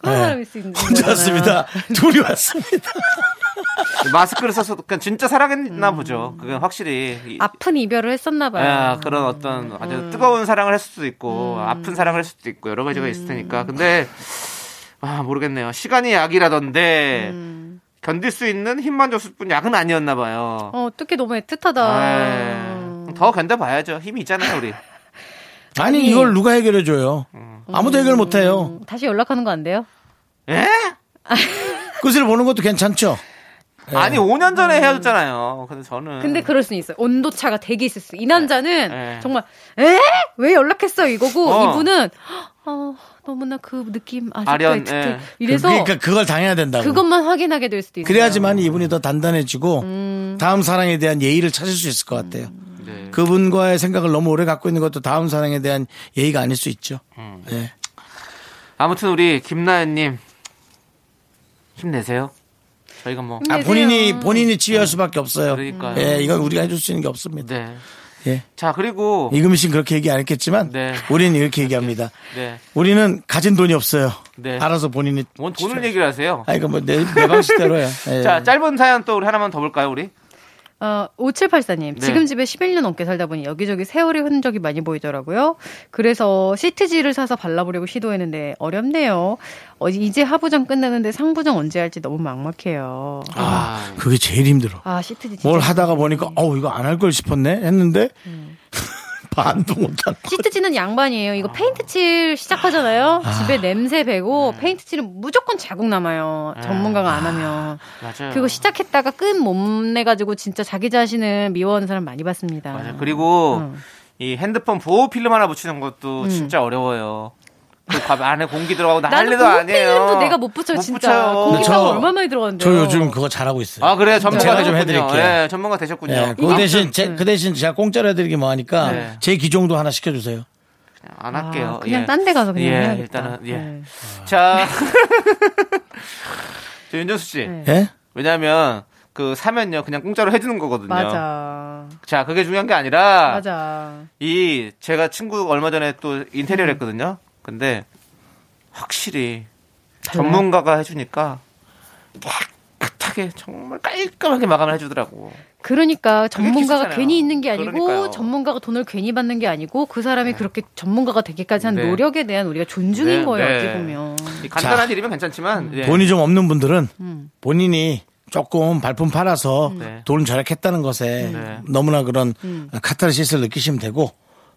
그런 사람일 수 있는 혼자 거잖아요. 왔습니다. 둘이 왔습니다. [LAUGHS] 마스크를 써서 그냥 진짜 사랑했나 보죠. 그건 확실히 이- 아픈 이별을 했었나 봐요. 아, 그런 어떤 아주 뜨거운 사랑을 했을 수도 있고 아픈 사랑을 했을 수도 있고 여러 가지가 있을 테니까. 근데 아 모르겠네요. 시간이 약이라던데 견딜 수 있는 힘만 줬을 뿐 약은 아니었나 봐요. 어, 어떻게 너무 애틋하다. 아, 더 견뎌봐야죠. 힘이 있잖아요, 우리. 아니, 이걸 누가 해결해 줘요? 아무도 해결 못 해요. 음, 다시 연락하는 거 안 돼요? 예? [LAUGHS] 끝을 보는 것도 괜찮죠? 아니 5년 전에 헤어졌잖아요. 근데 저는 근데 그럴 수 있어요. 온도 차가 되게 있을 수. 이 남자는 네. 정말 에? 왜 연락했어 이거고 어. 이분은 어, 너무나 그 느낌 아직도 아련. 예. 이래서 그러니까 그걸 당해야 된다고. 그것만 확인하게 될 수도 있어요. 그래야지만 이분이 더 단단해지고 다음 사랑에 대한 예의를 찾을 수 있을 것 같아요. 네. 그분과의 생각을 너무 오래 갖고 있는 것도 다음 사랑에 대한 예의가 아닐 수 있죠. 음. 예. 아무튼 우리 김나연님 힘내세요. 저희가 뭐 아. 본인이 본인이 치유할 수밖에 없어요. 그러니까요. 예, 이건 우리가 해줄 수 있는 게 없습니다. 네. 예. 자 그리고 이금희 씨는 그렇게 얘기 안 했겠지만 네. 우리는 이렇게 얘기합니다. 네. 우리는 가진 돈이 없어요. 네. 알아서 본인이 뭔 돈을 얘기를 하세요. 아 이거 뭐내 내 방식대로야. [LAUGHS] 예. 자 짧은 사연 또 우리 하나만 더 볼까요, 우리? 어, 5784님. 네. 지금 집에 11년 넘게 살다 보니 여기저기 세월의 흔적이 많이 보이더라고요. 그래서 시트지를 사서 발라보려고 시도했는데 어렵네요. 어, 이제 하부장 끝나는데 상부장 언제 할지 너무 막막해요. 아, 아, 그게 제일 힘들어. 시트지 진짜. 뭘 하다가 보니까 어우 이거 안 할 걸 싶었네 했는데 음. 반도 못한 거. 시트지는 양반이에요. 이거 페인트 칠 시작하잖아요. 집에 냄새 배고 네. 페인트 칠은 무조건 자국 남아요. 전문가가 안 하면. 맞아요. 그리고 시작했다가 끝못 내가지고 진짜 자기 자신을 미워하는 사람 많이 봤습니다. 맞아요. 그리고 음. 이 핸드폰 보호 필름 하나 붙이는 것도 진짜 어려워요. 그 과- 안에 공기 들어가고 난리도 아니에요. 필름도 내가 못 붙여 진짜. 붙여요. 공기가 얼마 많이 들어갔는데. 저 요즘 그거 잘하고 있어요. 아 그래 전문가 제가 좀. 해드릴게요. 예, 전문가 되셨군요. 예, 그 대신 제, 그 대신 제가 공짜로 해드리기 뭐 하니까 네. 제 기종도 하나 시켜주세요. 안 할게요. 아, 그냥 예. 딴데 가서 그냥 예, 해야겠다. 일단은 예. 네. 자, [LAUGHS] 저 윤정수 씨. 네. 예? 왜냐하면 그 사면요 그냥 공짜로 해주는 거거든요. 맞아. 자, 그게 중요한 게 아니라 맞아. 이 제가 친구 얼마 전에 또 인테리어를 했거든요. 근데 확실히 전문가가 해주니까 깨끗하게 정말 깔끔하게 마감을 해주더라고. 그러니까 전문가가. 괜히 있는 게 아니고 그러니까요. 전문가가 돈을 괜히 받는 게 아니고 그 사람이 그렇게 전문가가 되기까지 한 네. 노력에 대한 우리가 존중인 네, 거예요. 네. 어떻게 보면. 이 간단한 자. 일이면 괜찮지만 예. 돈이 좀 없는 분들은 음. 본인이 조금 발품 팔아서 네. 돈 절약했다는 것에 네. 너무나 그런 음. 카타르시스를 느끼시면 되고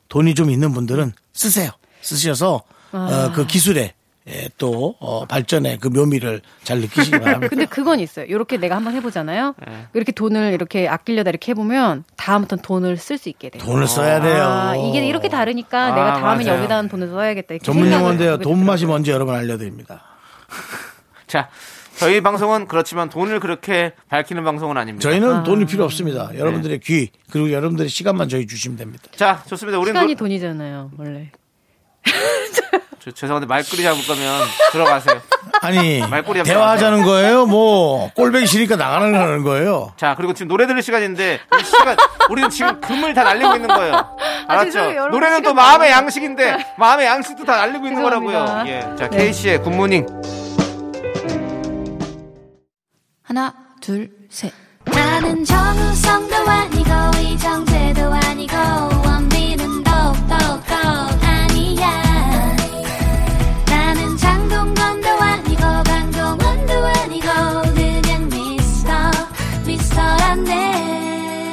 돈이 좀 있는 분들은 쓰세요. 쓰셔서 아. 어, 그 기술에 예, 또 어, 발전의 그 묘미를 잘 느끼시기 [LAUGHS] 바랍니다. 근데 그건 있어요. 이렇게 내가 한번 해보잖아요. 네. 이렇게 돈을 이렇게 아끼려다 이렇게 해보면 다음부터는 돈을 쓸 수 있게 돼요. 돈을 써야 돼요. 아, 이게 이렇게 다르니까 아, 내가 다음에. 여기다 돈을 써야겠다. 전문 용어인데요. 돈 맛이. 뭔지 여러분 알려드립니다. [LAUGHS] 자, 저희 방송은 그렇지만 돈을 그렇게 밝히는 방송은 아닙니다. 저희는 아. 돈이 필요 없습니다. 여러분들의 네. 귀 그리고 여러분들의 시간만 저희 주시면 됩니다. 자, 좋습니다. 우리는 시간이 노- 돈이잖아요, 원래. 저, 죄송한데 말꼬리 잡을 거면 들어가세요. 아니 말꼬리 대화하자는 거예요. 뭐 꼴배기 싫으니까 나가는 거는 거예요. 자, 그리고 지금 노래 들을 시간인데 우리 시간 우리는 지금 금을 다 날리고 있는 거예요. 알았죠? 죄송해요. 여러분 노래는 또 마음의 많아요. 양식인데 마음의 양식도 다 날리고 있는. 거라고요. 예. 자, 네. 케이 씨의 굿모닝. 하나, 둘, 셋. 나는 정우성도 아니고 이정재도 아니고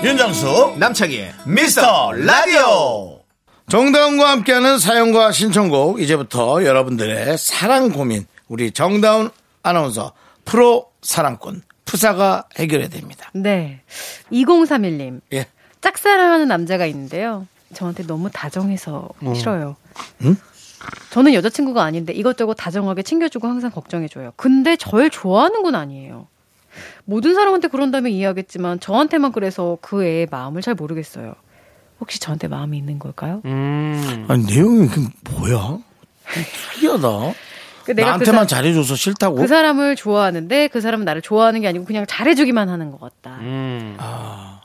윤정수 남창희의 미스터 라디오 정다운과 함께하는 사연과 신청곡 이제부터 여러분들의 사랑 고민 우리 정다운 아나운서 프로 사랑꾼 푸사가 해결해 됩니다. 네. 2031님. 예. 짝사랑하는 남자가 있는데요. 저한테 너무 다정해서 싫어요. 저는 여자친구가 아닌데 이것저것 다정하게 챙겨주고 항상 걱정해줘요. 근데 절 좋아하는 건 아니에요. 모든 사람한테 그런다면 이해하겠지만 저한테만 그래서 그 애의 마음을 잘 모르겠어요. 혹시 저한테 마음이 있는 걸까요? 음. 아니 내용이 그 뭐야? 좀 특이하다. 그 내가 나한테만 그, 사, 잘해줘서 싫다고? 그 사람을 좋아하는데 그 사람은 나를 좋아하는 게 아니고 그냥 잘해주기만 하는 것 같다. 음. 아니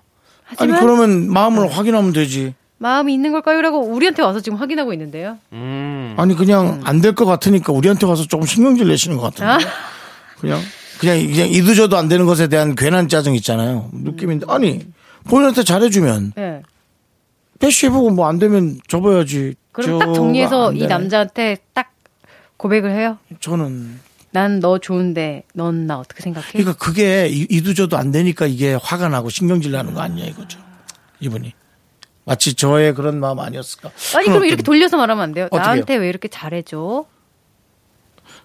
하지만 그러면 마음을 확인하면 되지. 마음이 있는 걸까요?라고 우리한테 와서 지금 확인하고 있는데요. 음. 아니 그냥 안 될 것 같으니까 우리한테 와서 조금 신경질 내시는 것 같은데. 그냥 그냥 그냥 이도저도 안 되는 것에 대한 괜한 짜증 있잖아요. 느낌인데 아니 본인한테 잘해주면 네. 패시해보고 뭐 안 되면 접어야지. 그럼 딱 정리해서 안 이. 남자한테 딱 고백을 해요. 저는 난 너 좋은데 넌 나 어떻게 생각해? 그러니까 그게 이- 이도저도 안 되니까 이게 화가 나고 신경질 나는 거 아니냐 이거죠. 이분이 마치 저의 그런 마음 아니었을까? 아니 그럼 이렇게 돌려서 말하면 안 돼요. 나한테 왜 이렇게 잘해줘?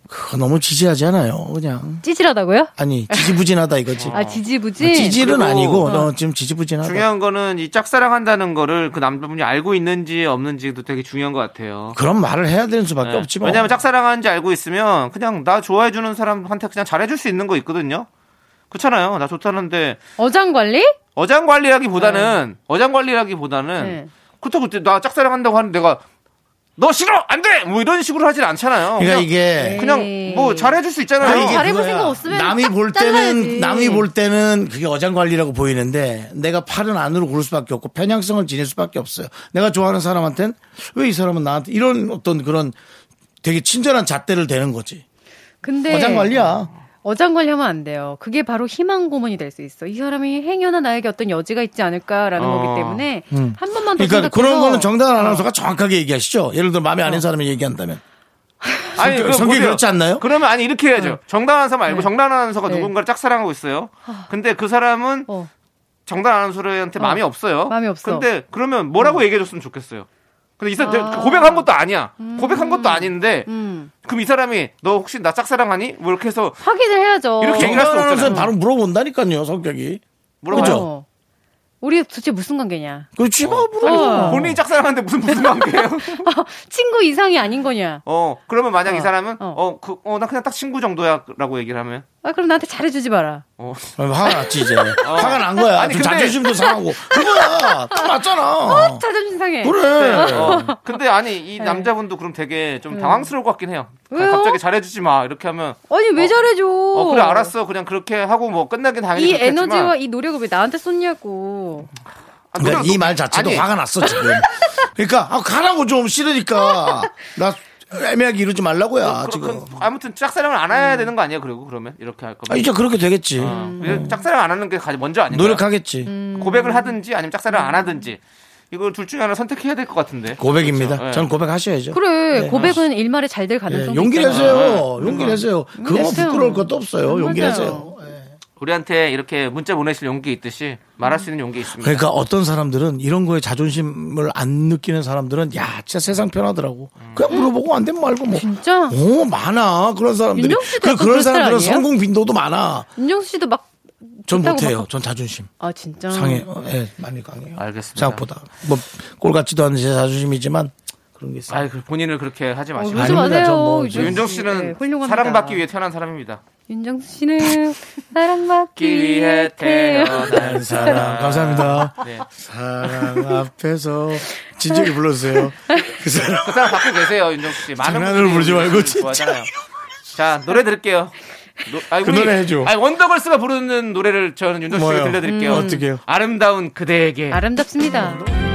그거 너무 지지하지 않아요. 그냥 찌질하다고요? 아니 지지부진하다 이거지. 아 지지부지. 찌질은 그리고- 아니고 어. 너 지금 지지부진하다. 중요한 거는 이 짝사랑한다는 거를 그 남자분이 알고 있는지 없는지도 되게 중요한 것 같아요. 그런 말을 해야 되는 수밖에 네. 없지 뭐. 왜냐하면 짝사랑하는지 알고 있으면 그냥 나 좋아해주는 사람한테 그냥 잘해줄 수 있는 거 있거든요. 그렇잖아요. 나 좋다는데 어장 관리? 어장 관리라기보다는 어장 관리라기보다는 네. 그렇다고 그때 나 짝사랑한다고 하는 내가 너 싫어 안 돼 뭐 이런 식으로 하진 않잖아요. 그러니까 그냥, 이게 그냥 에이. 뭐 잘해줄 수 있잖아요. 아니, 이게 잘해볼. 생각 없으면 남이 딱볼 때는 잘라야지. 남이 볼 때는 그게 어장 관리라고 보이는데 내가 팔은 안으로 구를 수밖에 없고 편향성을 지닐 수밖에 없어요. 내가 좋아하는 사람한테는 왜 이 사람은 나한테 이런 어떤 그런 되게 친절한 잣대를 대는 거지. 근데 어장 관리야. 어장 관리하면 안 돼요. 그게 바로 희망 고문이 될 수 있어. 이 사람이 행여나 나에게 어떤 여지가 있지 않을까라는 어. 거기 때문에 한 번만 더 그러니까 생각해서 그런 거는 정단 아나운서가 정확하게 얘기하시죠. 예를 들어 마음에 안 드는 사람이 얘기한다면. 아니, 성격- 성격이. 그렇지 않나요? 그러면 아니 이렇게 해야죠. 정당 아나운서 말고 네. 정당 아나운서가 네. 누군가를 짝사랑하고 있어요. 근데 그 사람은 어. 정당 아나운서한테 마음이 없어요. 마음이 없어. 근데 그러면 뭐라고 얘기해 줬으면 좋겠어요. 근데 이 사람 아. 고백한 것도 아니야. 고백한 것도 아닌데 음. 그럼 이 사람이 너 혹시 나 짝사랑하니? 뭐 이렇게 해서 확인을 해야죠. 이렇게 얘기할 수 없잖아요. 바로 물어본다니까요. 성격이. 물어봐요. 어. 우리 도대체 무슨 관계냐? 그렇지 뭐 물어. 어. 본인이 짝사랑하는데 무슨 무슨 관계예요? [LAUGHS] 친구 이상이 아닌 거냐? 어 그러면 만약 이 어. 사람은 어. 어그 어 나 그냥 딱 친구 정도야라고 얘기를 하면 아 그럼 나한테 잘해주지 마라. 어 화가 났지 이제. 화가 난 거야. 아니, 좀 근데- 자존심도 상하고. 그거야. 딱 맞잖아. 자존심 상해. 그래. 어. 근데 아니 이 남자분도 그럼 되게 좀 당황스러울 것 같긴 해요. 네. 왜요? 갑자기 잘해주지 마 이렇게 하면 아니 왜 잘해줘? 어 그래 알았어 그냥 그렇게 하고 뭐 끝나긴 당연히 이 그렇겠지만 에너지와 이 노력을 왜 나한테 쏟냐고. 아, 그러니까 노력- 이말 자체도 아니, 화가 났어 지금. 그러니까 아, 가라고 좀 싫으니까 [LAUGHS] 나 애매하게 이러지 말라고요. 그- 지금. 그- 아무튼 짝사랑을 안 해야 되는 거 아니에요? 그리고 그러면 이렇게 할 아, 거면 이제 그렇게 되겠지. 어, 짝사랑 안 하는 게 가장 먼저 아닌가요? 노력하겠지. 고백을 하든지 아니면 짝사랑 안 하든지 이거 둘 중에 하나 선택해야 될 것 같은데. 고백입니다. 그렇죠? 예. 전 고백하셔야죠. 그래 고백은 일말에 잘될 예, 가능성이 용기 있잖아요. 내세요. 용기 내세요. 그거 뭐 내세요. 부끄러울 것도 없어요. 용기. 내세요. 우리한테 이렇게 문자 보내실 용기 있듯이 말할 수 있는 용기 있습니다. 그러니까 어떤 사람들은 이런 거에 자존심을 안 느끼는 사람들은 야 진짜 세상 편하더라고. 그냥 물어보고 안 되면 말고 뭐. 진짜 오 많아 그런 사람들이. 윤정 씨도 그, 그런 사람들은 아니에요? 성공 빈도도 많아. 윤정수 씨도 막 전 못해요. 막- 전 자존심 아 진짜 상해. 어, 예, 많이 강해요. 알겠습니다. 생각보다 뭐 꼴 같지도 않은 제 자존심이지만 그런 게 있어요. 아이, 그 본인을 그렇게 하지 어, 마시고. 그러지 아닙니다. 마세요. 전 뭐, 윤정수 윤정 씨. 씨는 네. 사랑받기 위해 태어난 사람입니다. 윤정수 씨는 사랑받기 [LAUGHS] 위해 태어난 사랑 [LAUGHS] 감사합니다. 네. 사랑 앞에서 진지하게 불러주세요. [LAUGHS] 그 사람 그 사람 갖고 계세요, 윤정수 씨. 많은 장난으로 분들이 부르지 말고 진짜. 좋아하잖아요. 자, 노래 들을게요. 노, 아니, 그 우리- 노래 해줘. 아니, 원더걸스가 부르는 노래를 저는 윤정수 씨가? 들려드릴게요. 음. 어떻게요? 아름다운 그대에게. 아름답습니다.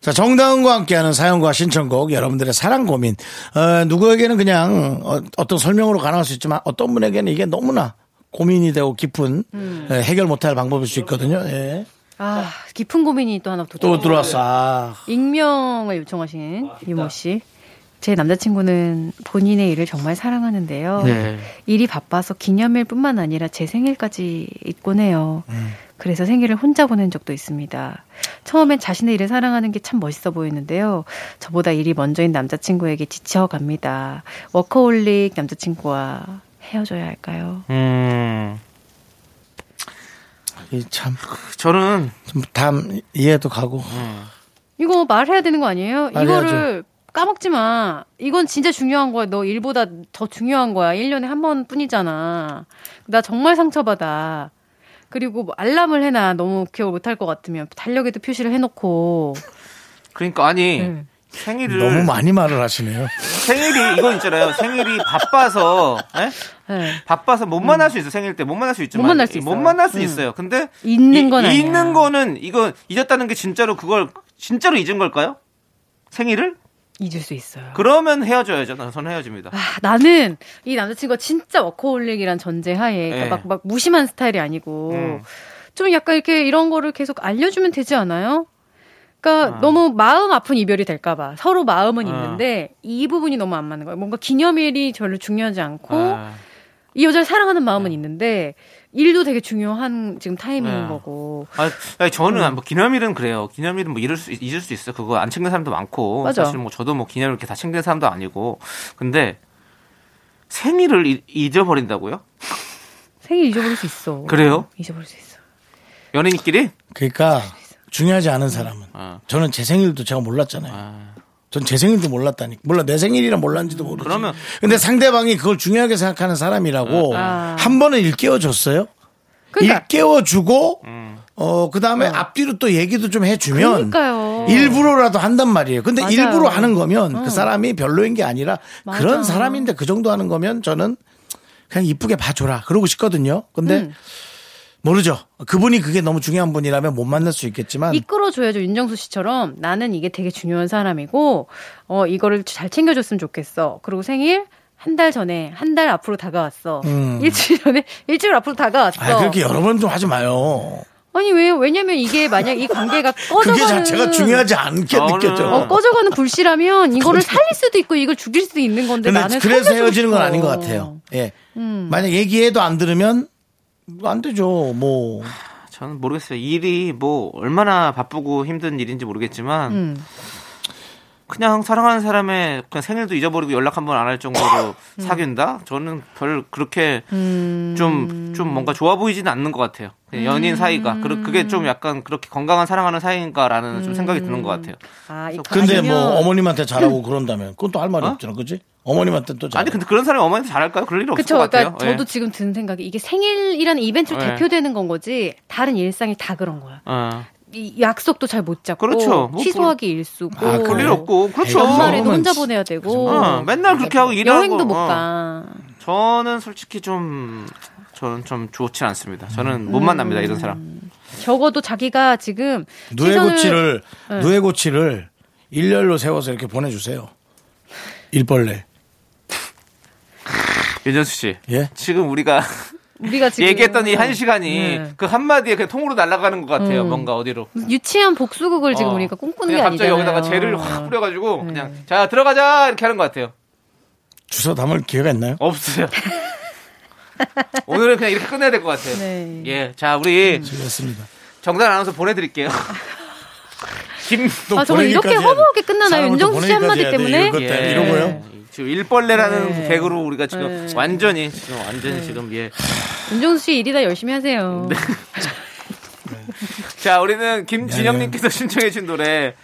자, 정다은과 함께하는 사연과 신청곡, 여러분들의 사랑 고민. 어, 누구에게는 그냥 어, 떤 설명으로 가능할 수 있지만 어떤 분에게는 이게 너무나 고민이 되고 깊은 예, 해결 못할 방법일 수 있거든요. 예. 아 깊은 고민이 또 하나 또. 들어왔어. 아, 익명을 요청하신 유모 씨. 제 남자친구는 본인의 일을 정말 사랑하는데요. 네. 일이 바빠서 기념일뿐만 아니라 제 생일까지 있곤 해요. 그래서 생일을 혼자 보낸 적도 있습니다. 처음엔 자신의 일을 사랑하는 게 참 멋있어 보였는데요. 저보다 일이 먼저인 남자친구에게 지쳐갑니다. 워커홀릭 남자친구와 헤어져야 할까요? 음, 이 참, 저는 좀다 이해도 가고. 이거 말해야 되는 거 아니에요? 말해야죠. 이거를 까먹지 마. 이건 진짜 중요한 거야. 너 일보다 더 중요한 거야. 1년에 한 번 뿐이잖아. 나 정말 상처받아. 그리고 뭐 알람을 해놔. 너무 기억 못할 것 같으면. 달력에도 표시를 해놓고. 그러니까 아니 네. 생일을 너무 많이 말을 하시네요. 생일이 이건 있잖아요. 생일이 바빠서 예? 네. 바빠서 못 만날 수 있어 생일 때 못 만날 수 있지만 못 만날 수 있어요. 못 만날 수 음. 있어요. 근데 잊는 건 아니야. 잊는 거는 이거 잊었다는 게 진짜로 그걸 진짜로 잊은 걸까요? 생일을? 잊을 수 있어요. 그러면 헤어져야죠. 전 헤어집니다. 아, 나는 이 남자친구가 진짜 워커홀릭이란 전제 하에 그러니까 네. 막, 막 무심한 스타일이 아니고 음. 좀 약간 이렇게 이런 거를 계속 알려주면 되지 않아요? 그러니까 아. 너무 마음 아픈 이별이 될까봐 서로 마음은 아. 있는데 이 부분이 너무 안 맞는 거예요. 뭔가 기념일이 별로 중요하지 않고 아, 이 여자를 사랑하는 마음은 있는데 일도 되게 중요한 지금 타이밍인 네. 거고 아, 아니, 저는 음. 뭐 기념일은 그래요. 기념일은 뭐 잊을 수 잊을 수 있어. 그거 안 챙기는 사람도 많고 맞아. 사실 뭐 저도 뭐 기념일 이렇게 다 챙기는 사람도 아니고 근데 생일을 잊- 잊어버린다고요? 생일 잊어버릴 수 있어. 그래요? 잊어버릴 수 있어. 연인끼리? 그러니까 중요하지 않은 사람은. 어. 저는 제 생일도 제가 몰랐잖아요. 전 제 생일도 몰랐다니까. 몰라, 내 생일이라 몰랐는지도 모르지. 그러면- 근데 상대방이 그걸 중요하게 생각하는 사람이라고 아. 한 번은 일깨워 줬어요. 그러니까 일깨워 주고, 음. 어, 그 다음에 앞뒤로 또 얘기도 좀 해주면. 그러니까요. 일부러라도 한단 말이에요. 근데 맞아요. 일부러 하는 거면 어. 그 사람이 별로인 게 아니라 맞아. 그런 사람인데 그 정도 하는 거면 저는 그냥 이쁘게 봐줘라. 그러고 싶거든요. 근데 음. 모르죠. 그분이 그게 너무 중요한 분이라면 못 만날 수 있겠지만. 이끌어줘야죠. 윤정수 씨처럼 나는 이게 되게 중요한 사람이고, 어, 이거를 잘 챙겨줬으면 좋겠어. 그리고 생일 한 달 전에, 한 달 앞으로 다가왔어. 음. 일주일 전에, 일주일 앞으로 다가왔어. 아, 그렇게 여러 번 좀 하지 마요. 아니, 왜요? 왜냐면 이게 만약 이 관계가 [LAUGHS] 꺼져가는. 그게 자체가 중요하지 않게 저는- 느껴져. 어, 꺼져가는 불씨라면 이거를 살릴 수도 있고 이걸 죽일 수도 있는 건데 나는 그래서 헤어지는 건 싶어. 아닌 것 같아요. 예. 음. 만약 얘기해도 안 들으면 안 되죠. 뭐. 저는 모르겠어요. 일이 뭐 얼마나 바쁘고 힘든 일인지 모르겠지만 음. 그냥 사랑하는 사람의 그냥 생일도 잊어버리고 연락 한 번 안 할 정도로 [LAUGHS] 음. 사귄다? 저는 별 그렇게 음. 좀, 좀 뭔가 좋아 보이지는 않는 것 같아요. 그냥 연인 사이가. 그- 그게 좀 약간 그렇게 건강한 사랑하는 사이인가라는 좀 생각이 드는 것 같아요. 아, 이 근데 아니면- 뭐 어머님한테 잘하고 그런다면 그건 또 할 말이 어? 없잖아. 그지? 어머님한테 또 잘. 아니, 근데 그런 사람이 어머니한테 잘할까요? 그럴 일 없을 그쵸. 것 같아요. 그러니까 저도 예. 지금 드는 생각이 이게 생일이라는 이벤트로 네. 대표되는 건 거지 다른 일상이 다 그런 거야. 어. 이 약속도 잘 못 잡고 그렇죠. 뭐 취소하기 일수고 아, 그럴 일? 없고. 그렇죠. 연말에도 혼자 지- 보내야 되고 어, 맨날 그렇게 하고 일하고. 여행도 못 어. 가. 저는 솔직히 좀, 저는 좀 좋진 않습니다. 저는 못 만납니다, 이런 사람. 적어도 자기가 지금 누에 시선을- 고치를 네. 누에 고치를 일렬로 세워서 이렇게 보내주세요. 일벌레. 윤정수 씨. 예? 지금 우리가 우리가 지금 얘기했던 이 한 시간이 네. 그 한마디에 그냥 통으로 날아가는 것 같아요. 음. 뭔가 어디로. 유치한 복수극을 지금 어. 우리가 꿈꾸는 게 갑자기 아니잖아요. 여기다가 재를 확 뿌려가지고 네. 그냥 자 들어가자 이렇게 하는 것 같아요. 주워 담을 기회가 있나요? 없어요. [LAUGHS] 오늘은 그냥 이렇게 끝내야 될 것 같아요. 네. 예, 자 우리 그렇습니다. 정단 아나운서 보내드릴게요. [LAUGHS] 김 아, 정말 이렇게 허무하게 끝나나요? 윤정수 씨 한마디 때문에? 때 이러고요. 지금 일벌레라는 네. 개그로 우리가 지금 네. 완전히 지금 완전히 지금 예. 윤정수 씨 일이다 열심히 하세요. 네. [LAUGHS] 자, 우리는 김진영님께서 신청해주신 노래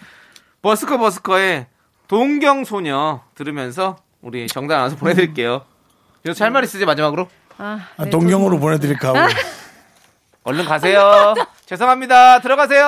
버스커 버스커의 동경 소녀 들으면서 우리 정단 아나운서 보내드릴게요. 그래서 할말 있으지 마지막으로? 아, 아, 네, 동경으로 보내드릴까 하고. 얼른 가세요. 죄송합니다. 들어가세요.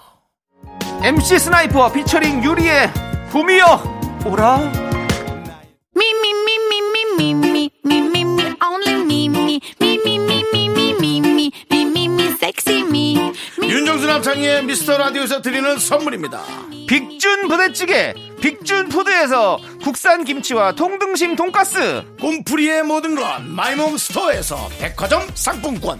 MC 스나이퍼 피처링 유리의 봄이여 오라 윤정수 남창희의 미스터 라디오에서 드리는 선물입니다 빅준 부대찌개 빅준푸드에서 국산 김치와 통등심 돈가스 꿈풀이의 모든 건 마이몽스토어에서 백화점 상품권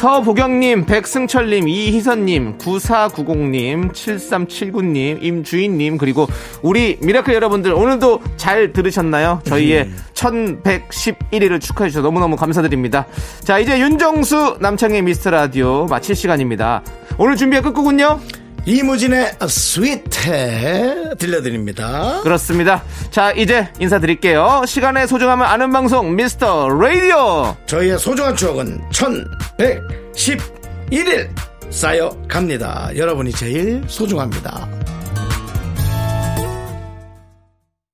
서보경님, 백승철님, 이희선님, 9490님, 7379님, 임주인님, 그리고 우리 미라클 여러분들 오늘도 잘 들으셨나요? 저희의 1111일을 축하해주셔서 너무너무 감사드립니다. 자, 이제 윤정수 남창희의 미스터 라디오 마칠 시간입니다. 오늘 준비한 끝곡은요? 이무진의 스위트 들려드립니다 그렇습니다. 자, 이제 인사드릴게요. 시간의 소중함을 아는 방송, 미스터 라디오! 저희의 소중한 추억은 1111일 쌓여갑니다 여러분이 제일 소중합니다